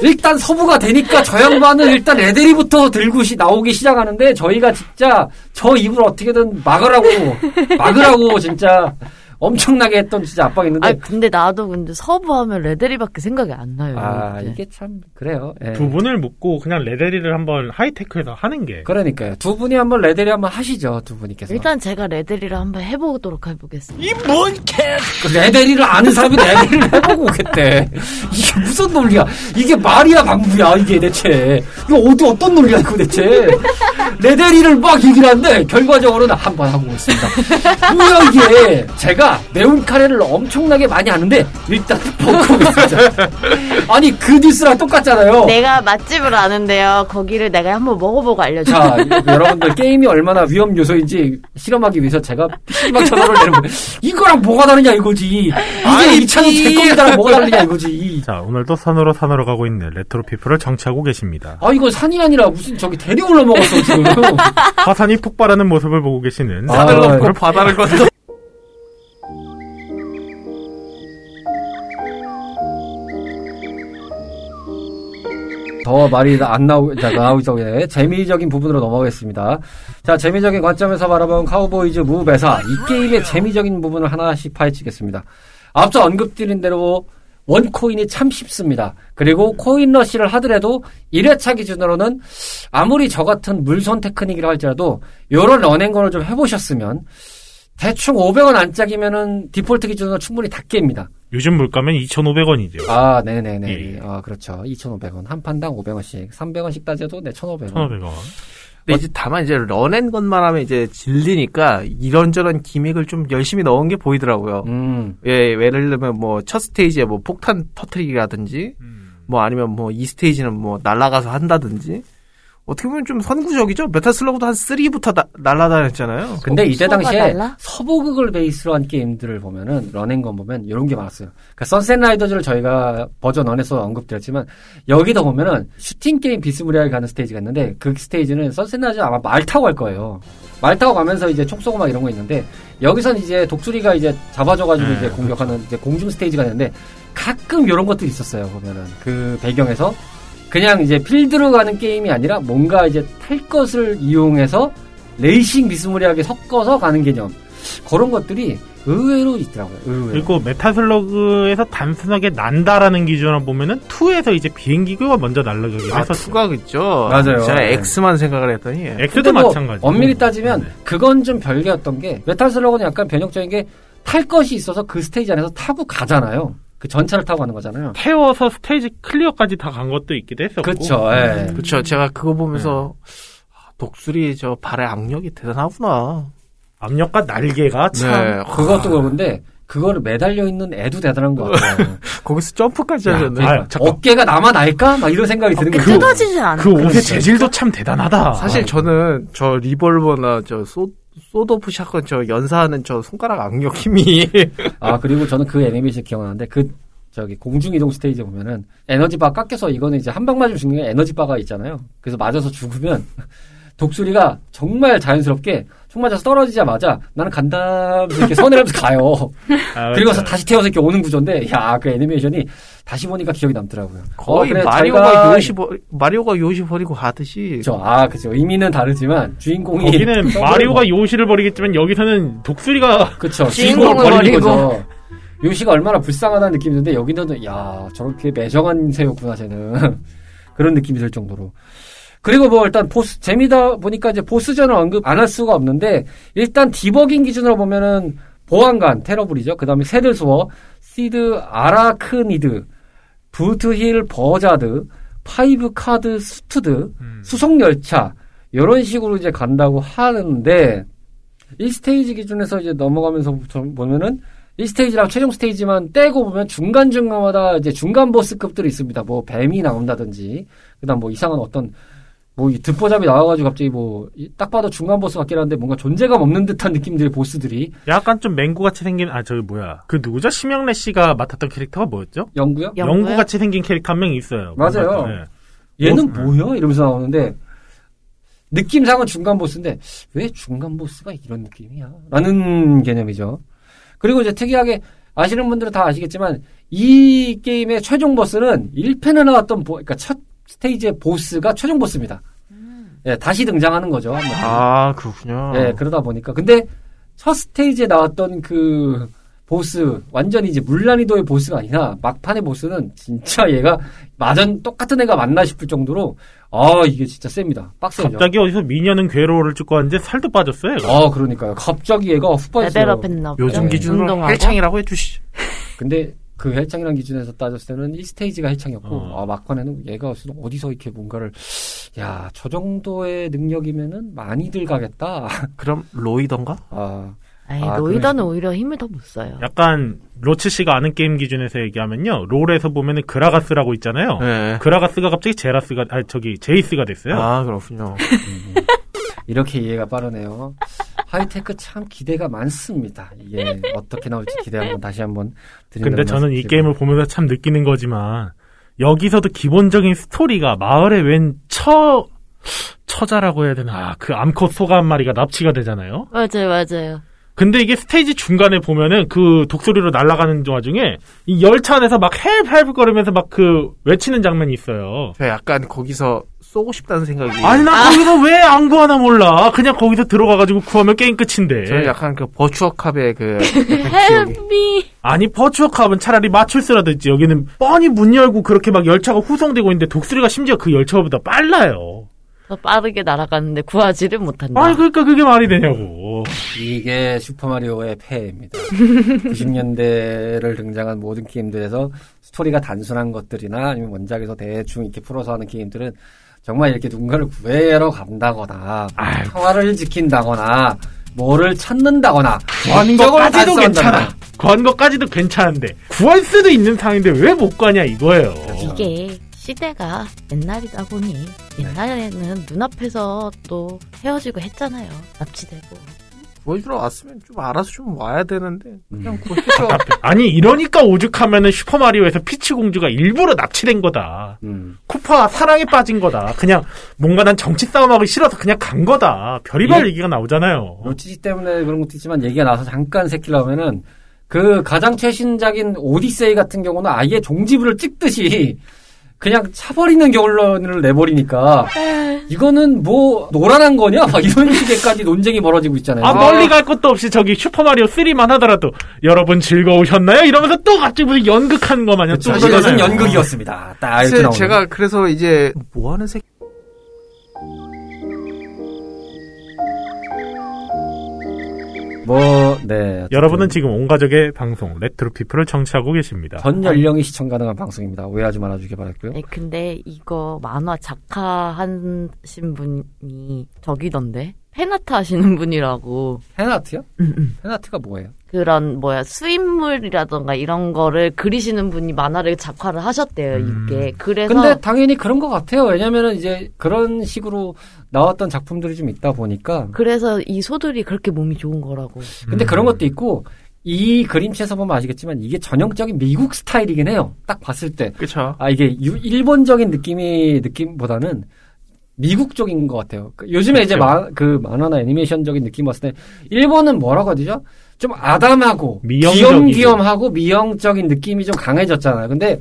일단 서부가 되니까 저 양반은 일단 애들이부터 들고 시- 나오기 시작하는데 저희가 진짜 저 입을 어떻게든 막으라고 막으라고 진짜 엄청나게 했던 진짜 압박이 있는데 아 근데 나도 근데 서브하면 레데리밖에 생각이 안 나요. 아 이게. 이게 참 그래요. 예. 두 분을 묻고 그냥 레데리를 한번 하이테크에서 하는 게 그러니까요. 두 분이 한번 레데리 한번 하시죠. 두 분이께서. 일단 제가 레데리를 한번 해보도록 해보겠습니다. 그 레데리를 아는 사람이 레데리를 해보고 오겠대. 이게 무슨 논리야? 이게 말이야 방구야 이게 대체. 이거 어디 어떤 논리야 이거 대체. 레데리를 막 얘기를 하는데 결과적으로는 한번 하고 있습니다. 뭐야 이게. 제가 매운 카레를 엄청나게 많이 하는데 일단 먹고 있습니다. <laughs> 아니 그 뉴스랑 똑같잖아요. 내가 맛집을 아는데요. 거기를 내가 한번 먹어보고 알려줄게요. 자, 여러분들 게임이 얼마나 위험 요소인지 실험하기 위해서 제가 PC방 전화를 내는 거예요. 이거랑 뭐가 다르냐 이거지. 이게 이 차는 제 겁니다랑 뭐가 다르냐 이거지. 자 오늘도 산으로 산으로 가고 있는 Retro People을 청취하고 계십니다. 아 이거 산이 아니라 무슨 저기 대리 올라 먹었어 지금. 화산이 폭발하는 모습을 보고 계시는 아, 산을 아, 넘고 바다를 건너. 더 말이 안 나오, 자, 나오기 전에 재미적인 부분으로 넘어가겠습니다. 자, 재미적인 관점에서 바라본 Cowboys Moo Mesa. 이 게임의 재미적인 부분을 하나씩 파헤치겠습니다. 앞서 언급드린 대로 one coin이 참 쉽습니다. 그리고 코인 러시를 하더라도 1회차 기준으로는 아무리 저 같은 물손 테크닉이라 할지라도 요런 run and gun을 좀 해보셨으면 대충 500원 안짝이면은 디폴트 기준으로 충분히 다 깹니다. 요즘 물가면 2,500원이죠. 아, 네네네. 예. 아, 그렇죠. 2,500원. 한 판당 500원씩. 300원씩 따져도 네, 1,500원. 1,500원. 근데 이제 다만 이제 run and gun만 하면 이제 질리니까 이런저런 gimmick을 좀 열심히 넣은 게 보이더라고요. 음. 예, 예를 들면 뭐 첫 스테이지에 뭐 폭탄 터트리기라든지 뭐 아니면 뭐 이 스테이지는 뭐 날아가서 한다든지 어떻게 보면 좀 선구적이죠. 메탈슬러그도 한 3부터 나, 날아다녔잖아요. 근데 이때 당시에 달라? 서부극을 베이스로 한 게임들을 보면은 run and gun 보면 이런 게 많았어요. 그러니까 선셋 라이더즈를 저희가 버전 1에서 언급드렸지만 여기도 보면은 슈팅 게임 비스무리하게 가는 스테이지가 있는데 그 스테이지는 선셋 라이더즈 아마 말 타고 갈 거예요. 말 타고 가면서 이제 총 쏘고 막 이런 거 있는데 여기선 이제 독수리가 이제 잡아줘가지고 네, 이제 공격하는 이제 공중 스테이지가 있는데 가끔 이런 것들이 있었어요. 보면은 그 배경에서 그냥 이제 필드로 가는 게임이 아니라 뭔가 이제 탈 것을 이용해서 레이싱 비스무리하게 섞어서 가는 개념. 그런 것들이 의외로 있더라고요. 의외로. 그리고 메탈슬러그에서 단순하게 난다라는 기준으로 보면은 2에서 이제 비행기가 먼저 날아가긴 아, 했었죠. two가 있죠. 맞아요. 제가 네. X만 생각을 했더니 X도 근데 뭐 마찬가지. 엄밀히 따지면 네. 그건 좀 별개였던 게 메탈 슬러그는 약간 변형적인 게 탈 것이 있어서 그 스테이지 안에서 타고 가잖아요. 그 전차를 타고 가는 거잖아요. 태워서 스테이지 클리어까지 다 간 것도 있기도 했었고. 그렇죠. 예. 그렇죠. 제가 그거 보면서 아, 독수리 저 발의 악력이 대단하구나. 압력과 날개가 참. 네. 그것도 그런데 그거를 매달려 있는 애도 대단한 것 같아요. <laughs> 거기서 점프까지 야, 하셨네. 아. 어깨가 나만 날까? 막 이런 생각이 드는 어깨 거예요. 뜯어지지 않아. 그 옷의. 재질도 참 대단하다. 사실 저는 저 리볼버나 저 소, 소드오프 샷건 저 연사하는 저 손가락 악력 힘이 <laughs> 아 그리고 저는 그 애니메이션 기억나는데 그 저기 공중 이동 스테이지 보면은 에너지 바 깎여서 이거는 이제 한 방 맞으면 죽는 게 에너지 바가 있잖아요. 그래서 맞아서 죽으면 <laughs> 독수리가 정말 자연스럽게 총 맞아서 떨어지자마자 나는 간다 이렇게 선회하면서 가요. <laughs> 아, 그리고서 맞아요. 다시 태워서 이렇게 오는 구조인데 야 그 애니메이션이 다시 보니까 기억이 남더라고요. 거의 어, 그래, 마리오가 요시 버, 마리오가 요시 버리고 가듯이 그쵸. 아 그죠. 의미는 다르지만 주인공이 점프를 <laughs> 마리오가 요시를 버리겠지만 여기서는 독수리가 그쵸. 주인공을 버리는. 거죠. 요시가 얼마나 불쌍하다는 느낌이 드는데 여기는 야 저렇게 매정한 새였구나 쟤는 <laughs> 그런 느낌이 들 정도로 그리고 뭐 일단 보스 재미다 보니까 이제 보스전을 언급 안 할 수가 없는데 일단 디버깅 기준으로 보면은 보안관 테러블이죠 그 다음에 새들 소어 시드 아라크니드 부트힐 버자드 파이브 카드 스터드 음. 수송 열차 이런 식으로 이제 간다고 하는데 1스테이지 기준에서 이제 넘어가면서 보면은 1스테이지랑 최종 스테이지만 떼고 보면 중간중간마다 이제 중간 보스급들이 있습니다. 뭐 뱀이 나온다든지 그다음 뭐 이상한 어떤 뭐 이 듣보잡이 나와가지고 갑자기 뭐 딱 봐도 중간 보스 같긴 한데 뭔가 존재감 없는 듯한 느낌들의 보스들이 약간 좀 맹구 같이 생긴 아 저기 뭐야 그 누구죠 심영래 씨가 맡았던 캐릭터가 뭐였죠? 영구요? 영구 같이 생긴 캐릭터 한 명 있어요. 맞아요. 네. 얘는 뭐, 뭐야? 이러면서 나오는데 느낌상은 중간 보스인데 왜 중간 보스가 이런 느낌이야? 라는 개념이죠. 그리고 이제 특이하게 아시는 분들은 다 아시겠지만 이 게임의 최종 보스는 1편에 나왔던 보, 그러니까 첫 스테이지의 보스가 최종 보스입니다. 예, 다시 등장하는 거죠. 아 그렇군요. 예, 그러다 보니까 근데 첫 스테이지에 나왔던 그 보스 완전히 이제 물난이도의 보스가 아니라 막판의 보스는 진짜 얘가 마전 똑같은 애가 맞나 싶을 정도로 아 이게 진짜 셉니다. 빡세죠. 갑자기 어디서 미녀는 괴로워를 찍고 왔는데 살도 빠졌어요. 얘가. 아 그러니까요. 갑자기 얘가 훅 빠졌어요. 레벨업했나. 요즘 네. 기준으로 운동하고. 헬창이라고 해주시죠. 근데 그 헬창이란 기준에서 따졌을 때는 1스테이지가 헬창이었고 어. 아 막판에는 얘가 어디서 이렇게 뭔가를 야 저 정도의 능력이면은 많이들 가겠다. <laughs> 그럼 로이던가? 아 아이, 아, 로이더는 오히려 힘을 더 못 써요. 약간 로치 씨가 아는 게임 기준에서 얘기하면요. 롤에서 보면은 그라가스라고 있잖아요. 네. 그라가스가 갑자기 제라스가 아 저기 제이스가 됐어요. 아 그렇군요. 이렇게 이해가 빠르네요. 하이테크 참 기대가 많습니다. 이게 어떻게 나올지 기대 한번 다시 한번 드린다는 근데 저는 이. 게임을 보면서 참 느끼는 거지만 여기서도 기본적인 스토리가 마을에 웬 처 처자라고 해야 되나 아, 그 암컷 소가 한 마리가 납치가 되잖아요. 맞아요, 맞아요. 근데 이게 스테이지 중간에 보면은 그 독수리로 날아가는 와중에 이 열차 안에서 막 헬헬 거리면서 막 그 외치는 장면이 있어요. 저 약간 거기서 쏘고 싶다는 생각이. 아니 나 거기서 왜안 구하나 몰라. 그냥 거기서 들어가가지고 구하면 게임 끝인데. 저는 약간 그 버추어캅의 그. <laughs> 헬미. 아니 버추어캅은 차라리 마출스라든지 여기는 뻔히 문 열고 그렇게 막 열차가 후송되고 있는데 독수리가 심지어 그 열차보다 빨라요. 더 빠르게 날아가는데 구하지를 못한다. 아니 그러니까 그게 말이 되냐고. 이게 슈퍼마리오의 폐해입니다. <laughs> 90년대를 등장한 모든 게임들에서 스토리가 단순한 것들이나 아니면 원작에서 대충 이렇게 풀어서 하는 게임들은 정말 이렇게 누군가를 구해러 간다거나 아유. 평화를 지킨다거나 뭐를 찾는다거나 달성한다거나. 괜찮아. 것까지도 괜찮은데 구할 수도 있는 상인데 왜못 구하냐 이거예요. 이게 시대가 옛날이다 보니 옛날에는 눈앞에서 또 헤어지고 했잖아요. 납치되고. 보여주러 왔으면 좀 알아서 좀 와야 되는데 그냥 음. 보여줘. 아니 이러니까 오죽하면은 슈퍼마리오에서 피치 공주가 일부러 납치된 거다. 음. 쿠파 사랑에 빠진 거다. 그냥 뭔가 난 정치 싸움하기 싫어서 그냥 간 거다. 별의별 예. 얘기가 나오잖아요. 로치지 때문에 그런 것도 있지만 얘기가 나와서 잠깐 새끼려면은 그 가장 최신작인 오디세이 같은 경우는 아예 종지부를 찍듯이 그냥 차버리는 결론을 내버리니까 이거는 뭐 노란한 거냐? <laughs> 막 이런 식의까지 논쟁이 벌어지고 있잖아요. 아, 멀리 갈 것도 없이 저기 슈퍼 마리오 3만 하더라도 여러분 즐거우셨나요? 이러면서 또 갑자기 무슨 연극하는 거 마냥 또 그러잖아요. 연극이었습니다. 딱 이렇게 나오는. 제가 그래서 이제 뭐 하는 새끼 뭐, 네. 여러분은 지금 온 가족의 방송 레트로피플을 청취하고 계십니다. 전 연령이 시청 가능한 방송입니다. 오해하지 말아주길 바랄고요. 네, 근데 이거 만화 작가하신 분이 저기던데? 팬아트 하시는 분이라고. 팬아트요? 음, 음. 팬아트가 뭐예요? 그런 뭐야 수입물이라던가 이런 거를 그리시는 분이 만화를 작화를 하셨대요 음. 이게 그래서 근데 당연히 그런 것 같아요. 왜냐면은 이제 그런 식으로 나왔던 작품들이 좀 있다 보니까. 그래서 이 소들이 그렇게 몸이 좋은 거라고 근데 음. 그런 것도 있고, 이 그림체에서 보면 아시겠지만 이게 전형적인 미국 스타일이긴 해요. 딱 봤을 때. 그쵸 아, 이게 유- 일본적인 느낌이, 느낌보다는 미국적인 것 같아요. 그 요즘에 이제 그렇죠. 마, 그 만화나 애니메이션적인 느낌 봤을 때, 일본은 뭐라고 되죠? 좀 아담하고, 미형적이고. 귀염귀염하고 미형적인 느낌이 좀 강해졌잖아요. 근데,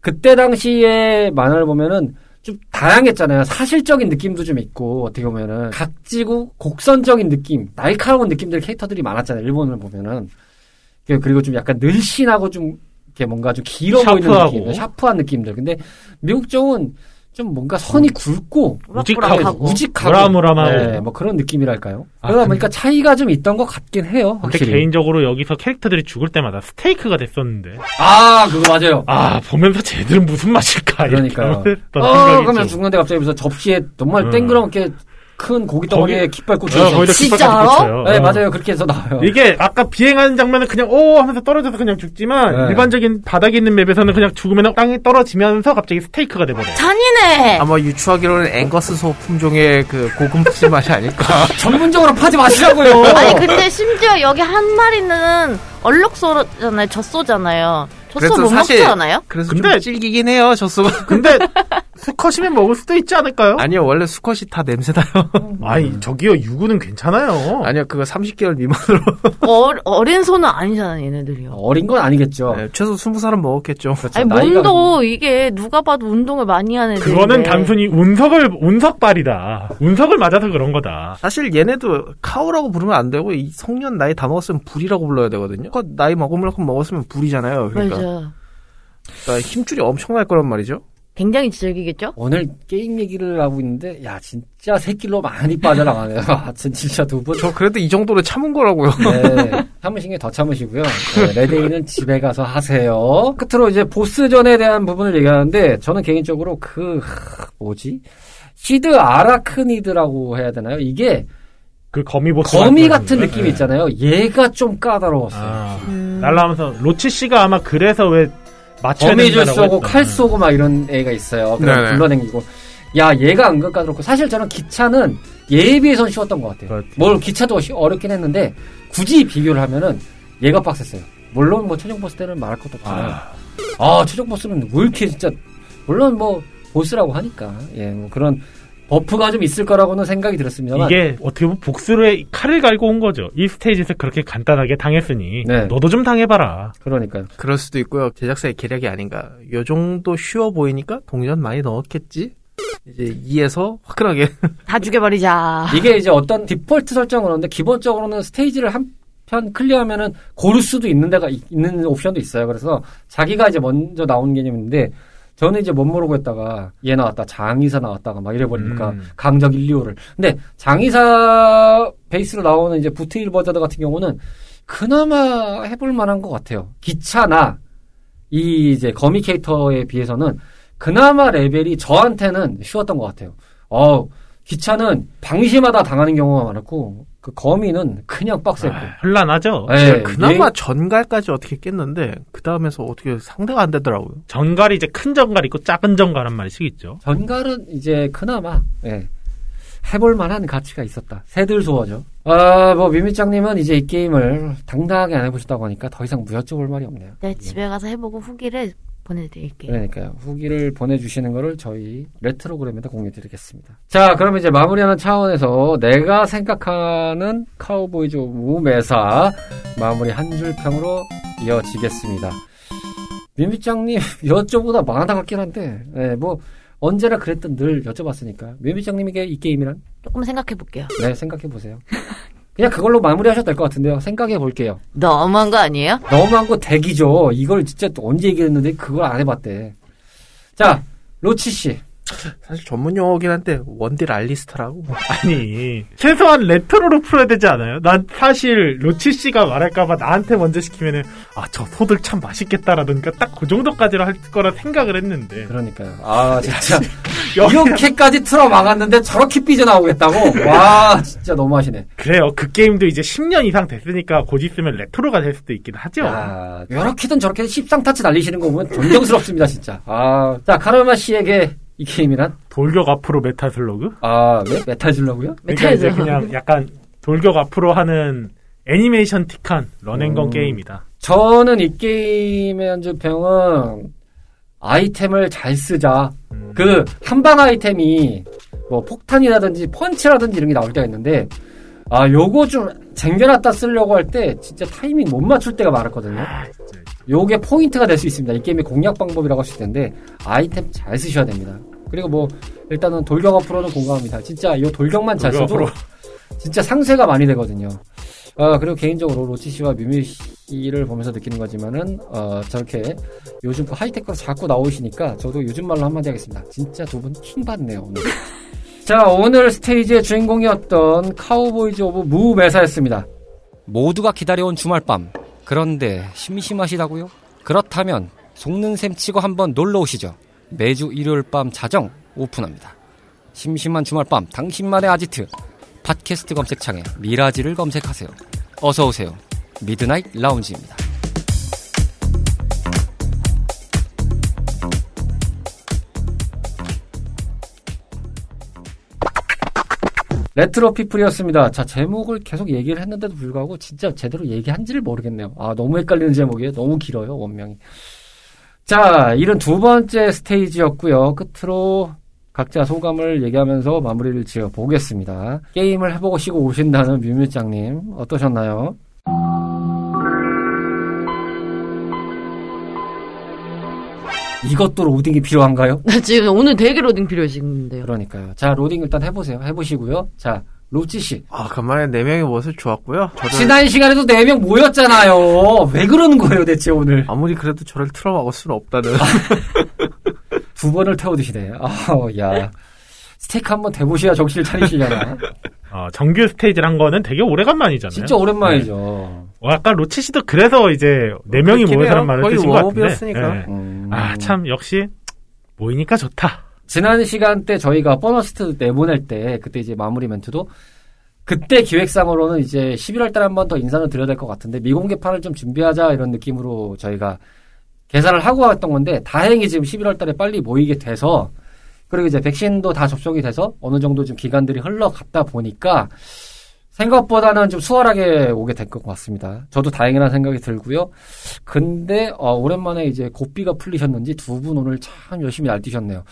그때 당시에 만화를 보면은 좀 다양했잖아요. 사실적인 느낌도 좀 있고, 어떻게 보면은. 각지고 곡선적인 느낌, 날카로운 느낌들 캐릭터들이 많았잖아요. 일본을 보면은. 그- 그리고 좀 약간 늘씬하고 좀, 이렇게 뭔가 좀 길어 보이는 샤프하고. 느낌, 샤프한 느낌들. 근데 미국 쪽은 좀 뭔가 선이 굵고, 우직하고. 우락부락하고 우직하고. 무라무라하고. 네, 뭐 그런 느낌이랄까요? 아, 그러다 보니까 차이가 좀 있던 것 같긴 해요, 근데 확실히. 개인적으로 여기서 캐릭터들이 죽을 때마다 스테이크가 됐었는데 아, 그거 맞아요. 아 보면서 쟤들은 무슨 맛일까 했던 어, 생각이 그러면 좀. 죽는데 갑자기 무슨 접시에 정말 음. 땡그랗게 큰 고기 덩어리에 깃발 꽂혀 어, 있어요. 거기다 진짜로? 깃발까지. 네, 어. 맞아요. 그렇게 해서 나와요. 이게 아까 비행하는 장면은 그냥 오 하면서 떨어져서 그냥 죽지만 네. 일반적인 바닥에 있는 맵에서는 그냥 죽으면 땅에 떨어지면서 갑자기 스테이크가 돼버려요. 잔인해 아마 유추하기로는 앵거스 소 품종의 그 고급진 맛이 아닐까 <laughs> 전문적으로 파지 마시라고요. 아니 근데 심지어 여기 한 마리는 얼룩소잖아요 젖소잖아요 젖소 그래서 못 사실- 먹지 않아요? 그래서 근데- 좀 질기긴 해요 젖소가 <laughs> 근데 <laughs> 수컷이면 먹을 수도 있지 않을까요? 아니요, 원래 수컷이 다 냄새나요. <laughs> 아니, 저기요, 유구는 괜찮아요. 아니요, 그거 30개월 미만으로. 어, 어린 소는 아니잖아, 얘네들이요. 어린 건 아니겠죠. 네, 최소 20살은 먹었겠죠. 그렇죠. 아니, 나이가 몸도 이게 누가 봐도 운동을 많이 하는 애들. 그거는 단순히 운석을, 운석발이다. 운석을 맞아서 그런 거다. 사실 얘네도 카우라고 부르면 안 되고 이 성년 나이 다 먹었으면 불이라고 불러야 되거든요. 그 나이 먹으만큼 먹었으면 불이잖아요. 그러니까, 그러니까 힘줄이 엄청날 거란 말이죠. 굉장히 즐기겠죠? 오늘 게임 얘기를 하고 있는데 야 진짜 새끼로 많이 빠져나가네요. 아, 진짜 두 분. 저 그래도 이 정도로 참은 거라고요. 네, 참으신 게 더 참으시고요. 네, 레데이는 집에 가서 하세요. 끝으로 이제 보스전에 대한 부분을 얘기하는데 저는 개인적으로 그 하, 뭐지 시드 아라크니드라고 해야 되나요? 이게 그 거미 보스. 거미 같은? 느낌이 네. 있잖아요. 얘가 좀 까다로웠어요. 아, 음. 날라오면서 로치 씨가 아마 그래서 왜 맞춰야 거미줄 된다라고 쏘고. 칼 쏘고 막 이런 애가 있어요. 그냥 네네. 굴러다니고. 야, 얘가 은근 까다롭고. 사실 저는 기차는 얘에 비해서는 쉬웠던 것 같아요. 그렇지. 뭘 기차도 쉬- 어렵긴 했는데 굳이 비교를 하면은 얘가 빡셌어요. 물론 뭐 최종 보스 때는 말할 것도 없지만 아, 아, 최종 보스는 왜 이렇게 진짜 물론 뭐 보스라고 하니까 예, 뭐 그런 buff가 좀 있을 거라고는 생각이 들었습니다만 이게 어떻게 보면 복수를 칼을 갈고 온 거죠. 이 스테이지에서 그렇게 간단하게 당했으니 네. 너도 좀 당해봐라. 그러니까요. 그럴 수도 있고요. 제작사의 계략이 아닌가. 요 정도 쉬워 보이니까 동전 많이 넣었겠지? 이제 2에서 화끈하게. <laughs> 다 죽여버리자. 이게 이제 어떤 디폴트 설정은 그런데 기본적으로는 스테이지를 한 편 클리어하면은 고를 수도 있는 데가 있- 있는 옵션도 있어요. 그래서 자기가 이제 먼저 나오는 개념인데 저는 이제 뭣 모르고 했다가 얘 나왔다 장의사 나왔다가 막 이래버리니까 음. 강적 1, 2호를 근데 장의사 베이스로 나오는 이제 부트힐 버자드 같은 경우는 그나마 해볼 만한 것 같아요. 기차나 이 이제 거미 캐릭터에 비해서는 그나마 레벨이 저한테는 쉬웠던 것 같아요. 어 기차는 방심하다 당하는 경우가 많았고 그 거미는 그냥 빡셌고. 아, 혼란하죠. 예, 그나마 얘- 전갈까지 어떻게 깼는데, 그 다음에서 어떻게 상대가 안 되더라고요. 전갈이 이제 큰 전갈 있고 작은 전갈 한 마리씩 있죠. 전갈은 이제 그나마 예, 해볼 만한 가치가 있었다. 새들 소어죠. 아, 뭐 미미짱님은 이제 이 게임을 당당하게 안 해보셨다고 하니까 더 이상 무여쭤볼 말이 없네요. 네, 집에 가서 해보고 후기를 보내드릴게요. 그러니까요. 후기를 보내주시는 거를 저희 레트로그램에다 공유드리겠습니다. 자, 그럼 이제 마무리하는 차원에서 내가 생각하는 카우보이즈 오브 무메사 마무리 한 줄 평으로 이어지겠습니다. 미미짱님 <laughs> 여쭤보다 많아 같긴 한데, 네, 뭐 언제나 그랬던 늘 여쭤봤으니까 미미짱님에게 이 게임이란 조금 생각해볼게요. 네 생각해 보세요. <laughs> 그냥 그걸로 마무리하셔도 될 것 같은데요. 생각해 볼게요. 너무한 거 아니에요? 너무한 거 대기죠. 이걸 진짜 또 언제 얘기했는데 그걸 안 해봤대. 자, 로치 씨. 사실 전문 용어긴 한데, 원딜 알리스타라고. <laughs> 아니 <laughs> 최소한 레트로로 풀어야 되지 않아요? 난 사실 로치 씨가 말할까봐 나한테 먼저 시키면은 아 저 소들 참 맛있겠다라든가 딱 그 정도까지로 할 거라 생각을 했는데 그러니까요. 아, 진짜. 여기- <laughs> 이렇게까지 틀어 막았는데 저렇게 삐져나오겠다고? 와, 진짜 너무하시네. 그래요. 그 게임도 이제 10년 이상 됐으니까 곧 있으면 레트로가 될 수도 있긴 하죠. 야, 이렇게든 저렇게든 십상타치 날리시는 거 보면 존경스럽습니다, 진짜. 아, 자, 카르마 씨에게 이 게임이란? 돌격 앞으로 메탈슬러그? 아, 네? 메탈 주려고요? 그러니까 이제 그냥 약간 돌격 앞으로 하는 애니메이션틱한 run and gun 음. 게임이다. 저는 이 게임의 한줄평은 아이템을 잘 쓰자. 음. 그 한방 아이템이 뭐 폭탄이라든지 펀치라든지 이런 게 나올 때가 있는데 아 요거 좀 쟁겨놨다 쓰려고 할 때 진짜 타이밍 못 맞출 때가 많았거든요. 아. 요게 포인트가 될 수 있습니다. 이 게임의 공략 방법이라고 할수 있는데 아이템 잘 쓰셔야 됩니다. 그리고 뭐 일단은 돌격 앞으로는 공감합니다. 진짜 요 돌격만 잘 써도 앞으로. 진짜 상쇄가 많이 되거든요. 아, 그리고 개인적으로 로치 씨와 뮤미 씨를 보면서 느끼는 거지만은, 어, 저렇게 요즘 그 하이테크로 자꾸 나오시니까 저도 요즘 말로 한마디 하겠습니다. 진짜 두 분 킹받네요, 오늘. <laughs> 자, 오늘 스테이지의 주인공이었던 카우보이즈 오브 무메사였습니다. 모두가 기다려온 주말 밤. 그런데 심심하시다고요? 그렇다면 속는 셈 치고 한번 놀러 오시죠. 매주 일요일 밤 자정 오픈합니다. 심심한 주말 밤 당신만의 아지트. 팟캐스트 검색창에 미라지를 검색하세요. 어서 오세요. 미드나잇 라운지입니다. 레트로 피플이었습니다. 자, 제목을 계속 얘기를 했는데도 불구하고 진짜 제대로 얘기한지를 모르겠네요. 아, 너무 헷갈리는 제목이에요. 너무 길어요, 원명이. 자, 이런 두 번째 스테이지였고요. 끝으로 각자 소감을 얘기하면서 마무리를 지어 보겠습니다. 게임을 해보고 쉬고 오신다는 뮤뮤짱님 어떠셨나요? 이것도 로딩이 필요한가요? 나 <laughs> 지금 오늘 되게 로딩 필요해지는데요. 그러니까요. 자, 로딩 일단 해보세요. 해보시고요. 자, 로찌 씨. 아, 간만에 네 명의 모습 좋았고요. 저를 지난 시간에도 4명 모였잖아요. 왜 그러는 거예요, 대체 오늘? 아무리 그래도 저를 틀어막을 수는 없다는. <laughs> 두 번을 태워드시네. 아우, 야. 스테이크 한번 대보셔야 정신을 차리시잖아. <laughs> 어, 정규 스테이지를 한 거는 되게 오래간만이잖아요. 진짜 오랜만이죠. 어, 아까 로치 씨도 그래서 이제 네 명이 모여서는 해요. 말을 쓰신 것 같은데. 예. 음. 아, 참 역시 모이니까 좋다. 지난 시간 때 저희가 보너스트 내보낼 때, 그때 이제 마무리 멘트도, 그때 기획상으로는 이제 11월 달에 한 번 더 인사를 드려야 될 것 같은데, 미공개판을 좀 준비하자 이런 느낌으로 저희가 계산을 하고 왔던 건데, 다행히 지금 11월 달에 빨리 모이게 돼서, 그리고 이제 백신도 다 접종이 돼서 어느 정도 좀 기간들이 흘러갔다 보니까, 생각보다는 좀 수월하게 오게 된 것 같습니다. 저도 다행이라는 생각이 들고요. 근데 어, 오랜만에 이제 고삐가 풀리셨는지 두 분 오늘 참 열심히 날뛰셨네요.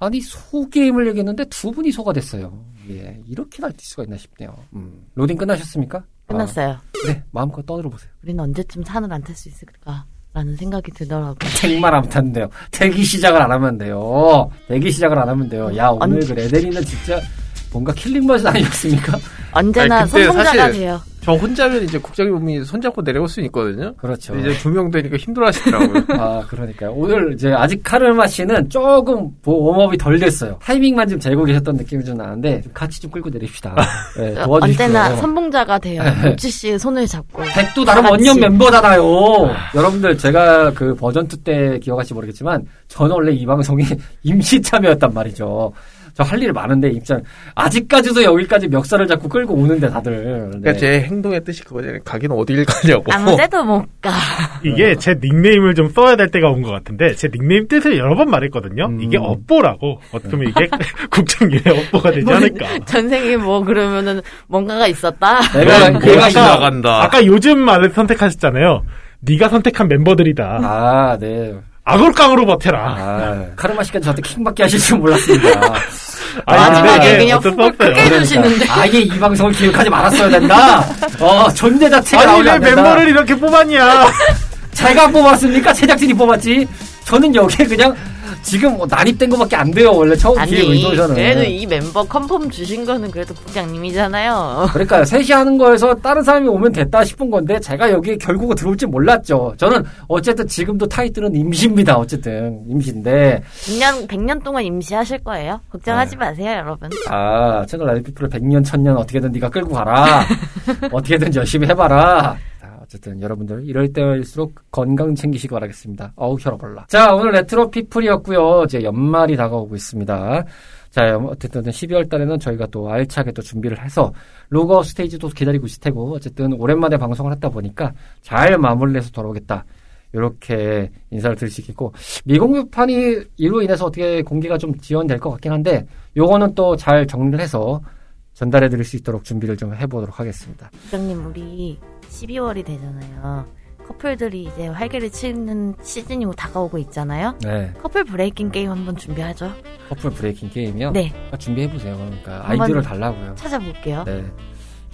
아니 소 게임을 얘기했는데 두 분이 소가 됐어요. 예, 이렇게 날뛸 수가 있나 싶네요. 음. 로딩 끝나셨습니까? 끝났어요. 아, 네, 마음껏 떠들어 보세요. 우리는 언제쯤 산을 안 탈 수 있을까? 라는 생각이 들더라고요. 택만 안 탔는데요. 대기 시작을 안 하면 돼요. 대기 시작을 안 하면 돼요. 야 오늘 언- 그 레데리는 진짜 뭔가 killing machine 아니었습니까? <laughs> 언제나 아니, 사실- 돼요. 저 혼자면 이제 국장님이 손잡고 내려올 수 있거든요. 그렇죠. 이제 두 명 되니까 힘들어 하시더라고요. <laughs> 아, 그러니까요. 오늘 이제 아직 카르마 씨는 조금 보- warm-up이 덜 됐어요. 타이밍만 좀 재고 계셨던 느낌이 좀 나는데 좀 같이 좀 끌고 내립시다. 네, <laughs> 도와주십시오. 언제나 선봉자가 돼요. 로치 씨의 손을 잡고. 백도 나름. 원년 멤버잖아요. 여러분들 제가 그 버전 2 때 기억하실지 모르겠지만 저는 원래 이 방송이 임시 참여였단 말이죠. 저 할 일 많은데 입장 아직까지도 여기까지 멱살을 잡고 끌고 오는데 다들. 그러니까 네. 제 행동의 뜻이 그거잖아요. 가긴 어딜 가냐고. 아무 데도 못 가. <laughs> 이게 제 닉네임을 좀 써야 될 때가 온 것 같은데 제 닉네임 뜻을 여러 번 말했거든요. 음. 이게 업보라고 어떻게 보면 이게 <laughs> <laughs> 국정기의 업보가 되지 않을까. 전생에 뭐 그러면은 뭔가가 있었다. 내가 네, 내가 나간다. 아까 요즘 말을 선택하셨잖아요. 네가 선택한 멤버들이다. 아, 네. 악을깡으로 버텨라. 아, 카르마 씨까지 저한테 킹받게 하실 줄 몰랐습니다. <laughs> 아니, 마지막에 그냥 어쩔 수훅 없어요. 크게 해주시는데. 아예 이 방송을 기획하지 말았어야 된다. 어, 존재 자체가 아니 왜. 멤버를 이렇게 뽑았냐? <laughs> 제가 뽑았습니까? 제작진이 뽑았지. 저는 여기에 그냥 지금 뭐 난입된 것밖에 안 돼요. 원래 처음 아니, 기획 의도에서는. 그래도 이 멤버 confirm 주신 거는 그래도 국장님이잖아요. 그러니까 셋이 하는 거에서 다른 사람이 오면 됐다 싶은 건데 제가 여기에 결국은 들어올지 몰랐죠. 저는 어쨌든 지금도 타이틀은 임시입니다. 어쨌든 임시인데 100년, 100년 동안 임시하실 거예요. 걱정하지 네. 마세요, 여러분. 아 채널 라이프를 100년 1000년 어떻게든 네가 끌고 가라. <laughs> 어떻게든 열심히 해봐라. 자, 어쨌든 여러분들 이럴 때일수록 건강 챙기시기 바라겠습니다. 어우 혈압올라. 자 오늘 레트로 피플이었고요. 이제 연말이 다가오고 있습니다. 자 어쨌든 12월 달에는 저희가 또 알차게 또 준비를 해서 로고 스테이지도 기다리고 있을 테고 어쨌든 오랜만에 방송을 했다 보니까 잘 마무리해서 돌아오겠다. 이렇게 인사를 있겠고 미공개판이 이로 인해서 어떻게 공개가 좀 지연될 것 같긴 한데 요거는 또 잘 정리를 해서 전달해 드릴 수 있도록 준비를 좀 해보도록 하겠습니다. 국장님, 우리 12월이 되잖아요. 커플들이 이제 활개를 치는 시즌이 다가오고 있잖아요. 네. 커플 breaking 게임 한번 준비하죠. 커플 breaking 게임이요? 네, 준비해 보세요. 그러니까 아이디어를 달라고요. 찾아볼게요. 네.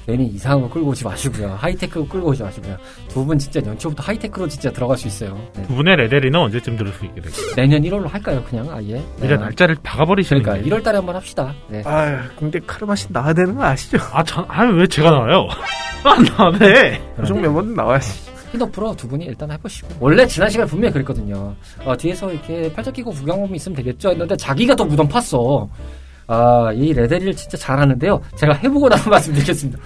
괜히 이상한 거 끌고 오지 마시고요. 하이테크 끌고 오지 마시고요. 두 분 진짜 연초부터 하이테크로 진짜 들어갈 수 있어요. 네. 두 분의 레데리는 언제쯤 들을 수 있게 될까요? 내년 1월로 할까요? 그냥 아예? 이래 날짜를 박아버리시는 그러니까 거예요. 1월 달에 한번 합시다. 네. 아, 근데 카르마 씨 나와야 되는 거 아시죠? 아, 전, 아니, 왜 제가 나와요? <laughs> 안 나와네. 고정 멤버는 나와야지. 스피드프로 두 분이 일단 해보시고 원래 지난 시간에 분명히 그랬거든요 어, 뒤에서 이렇게 팔짱 끼고 구경하면 있으면 되겠죠 했는데 자기가 또 무덤 팠어 아, 이 레데리를 진짜 잘하는데요. 제가 해보고 나서 <laughs> 말씀드리겠습니다.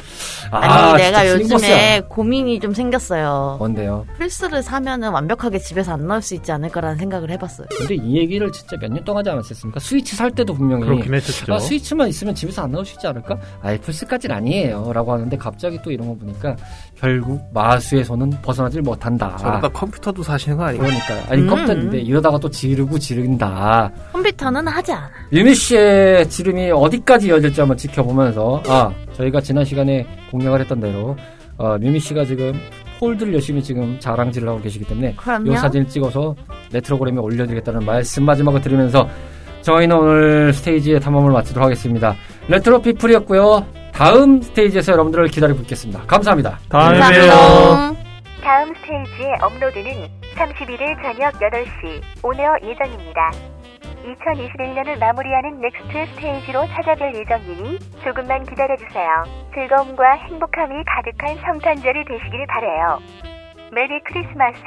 아니, 내가 요즘에. 고민이 좀 생겼어요. 뭔데요? 플스를 사면은 완벽하게 집에서 안 나올 수 있지 않을까라는 생각을 해봤어요. 근데 이 얘기를 진짜 몇 년 동안 하지 않았습니까? 스위치 살 때도 분명히 그렇긴 했었죠. 아, 스위치만 있으면 집에서 안 나올 수 있지 않을까? 아예 플스까지는 아니에요. 라고 하는데 갑자기 또 이런 거 보니까 결국 마수의 손은 벗어나질 못한다. 저러다 컴퓨터도 사시는 거 아니에요? 그러니까 아니 음. 컴퓨터인데 이러다가 또 지르고 지른다. 컴퓨터는 하지 않아. 유미 씨의 지름이 어디까지 이어질지 한번 지켜보면서 아 저희가 지난 시간에 공략을 했던 대로 어, 유미 씨가 지금 폴드를 열심히 지금 자랑질을 하고 계시기 때문에 그럼요. 이 사진을 찍어서 레트로그램에 올려드리겠다는 말씀 마지막으로 드리면서 저희는 오늘 스테이지의 탐험을 마치도록 하겠습니다. 레트로 피플이었고요. 다음 스테이지에서 여러분들을 기다리고 있겠습니다. 감사합니다. 다음에 감사합니다. 봬요. 다음 스테이지의 업로드는 31일 저녁 8시 오늘 예정입니다. 2021년을 마무리하는 next stage로 찾아뵐 예정이니 조금만 기다려주세요. 즐거움과 행복함이 가득한 성탄절이 되시길 바래요. Merry Christmas.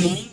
mundo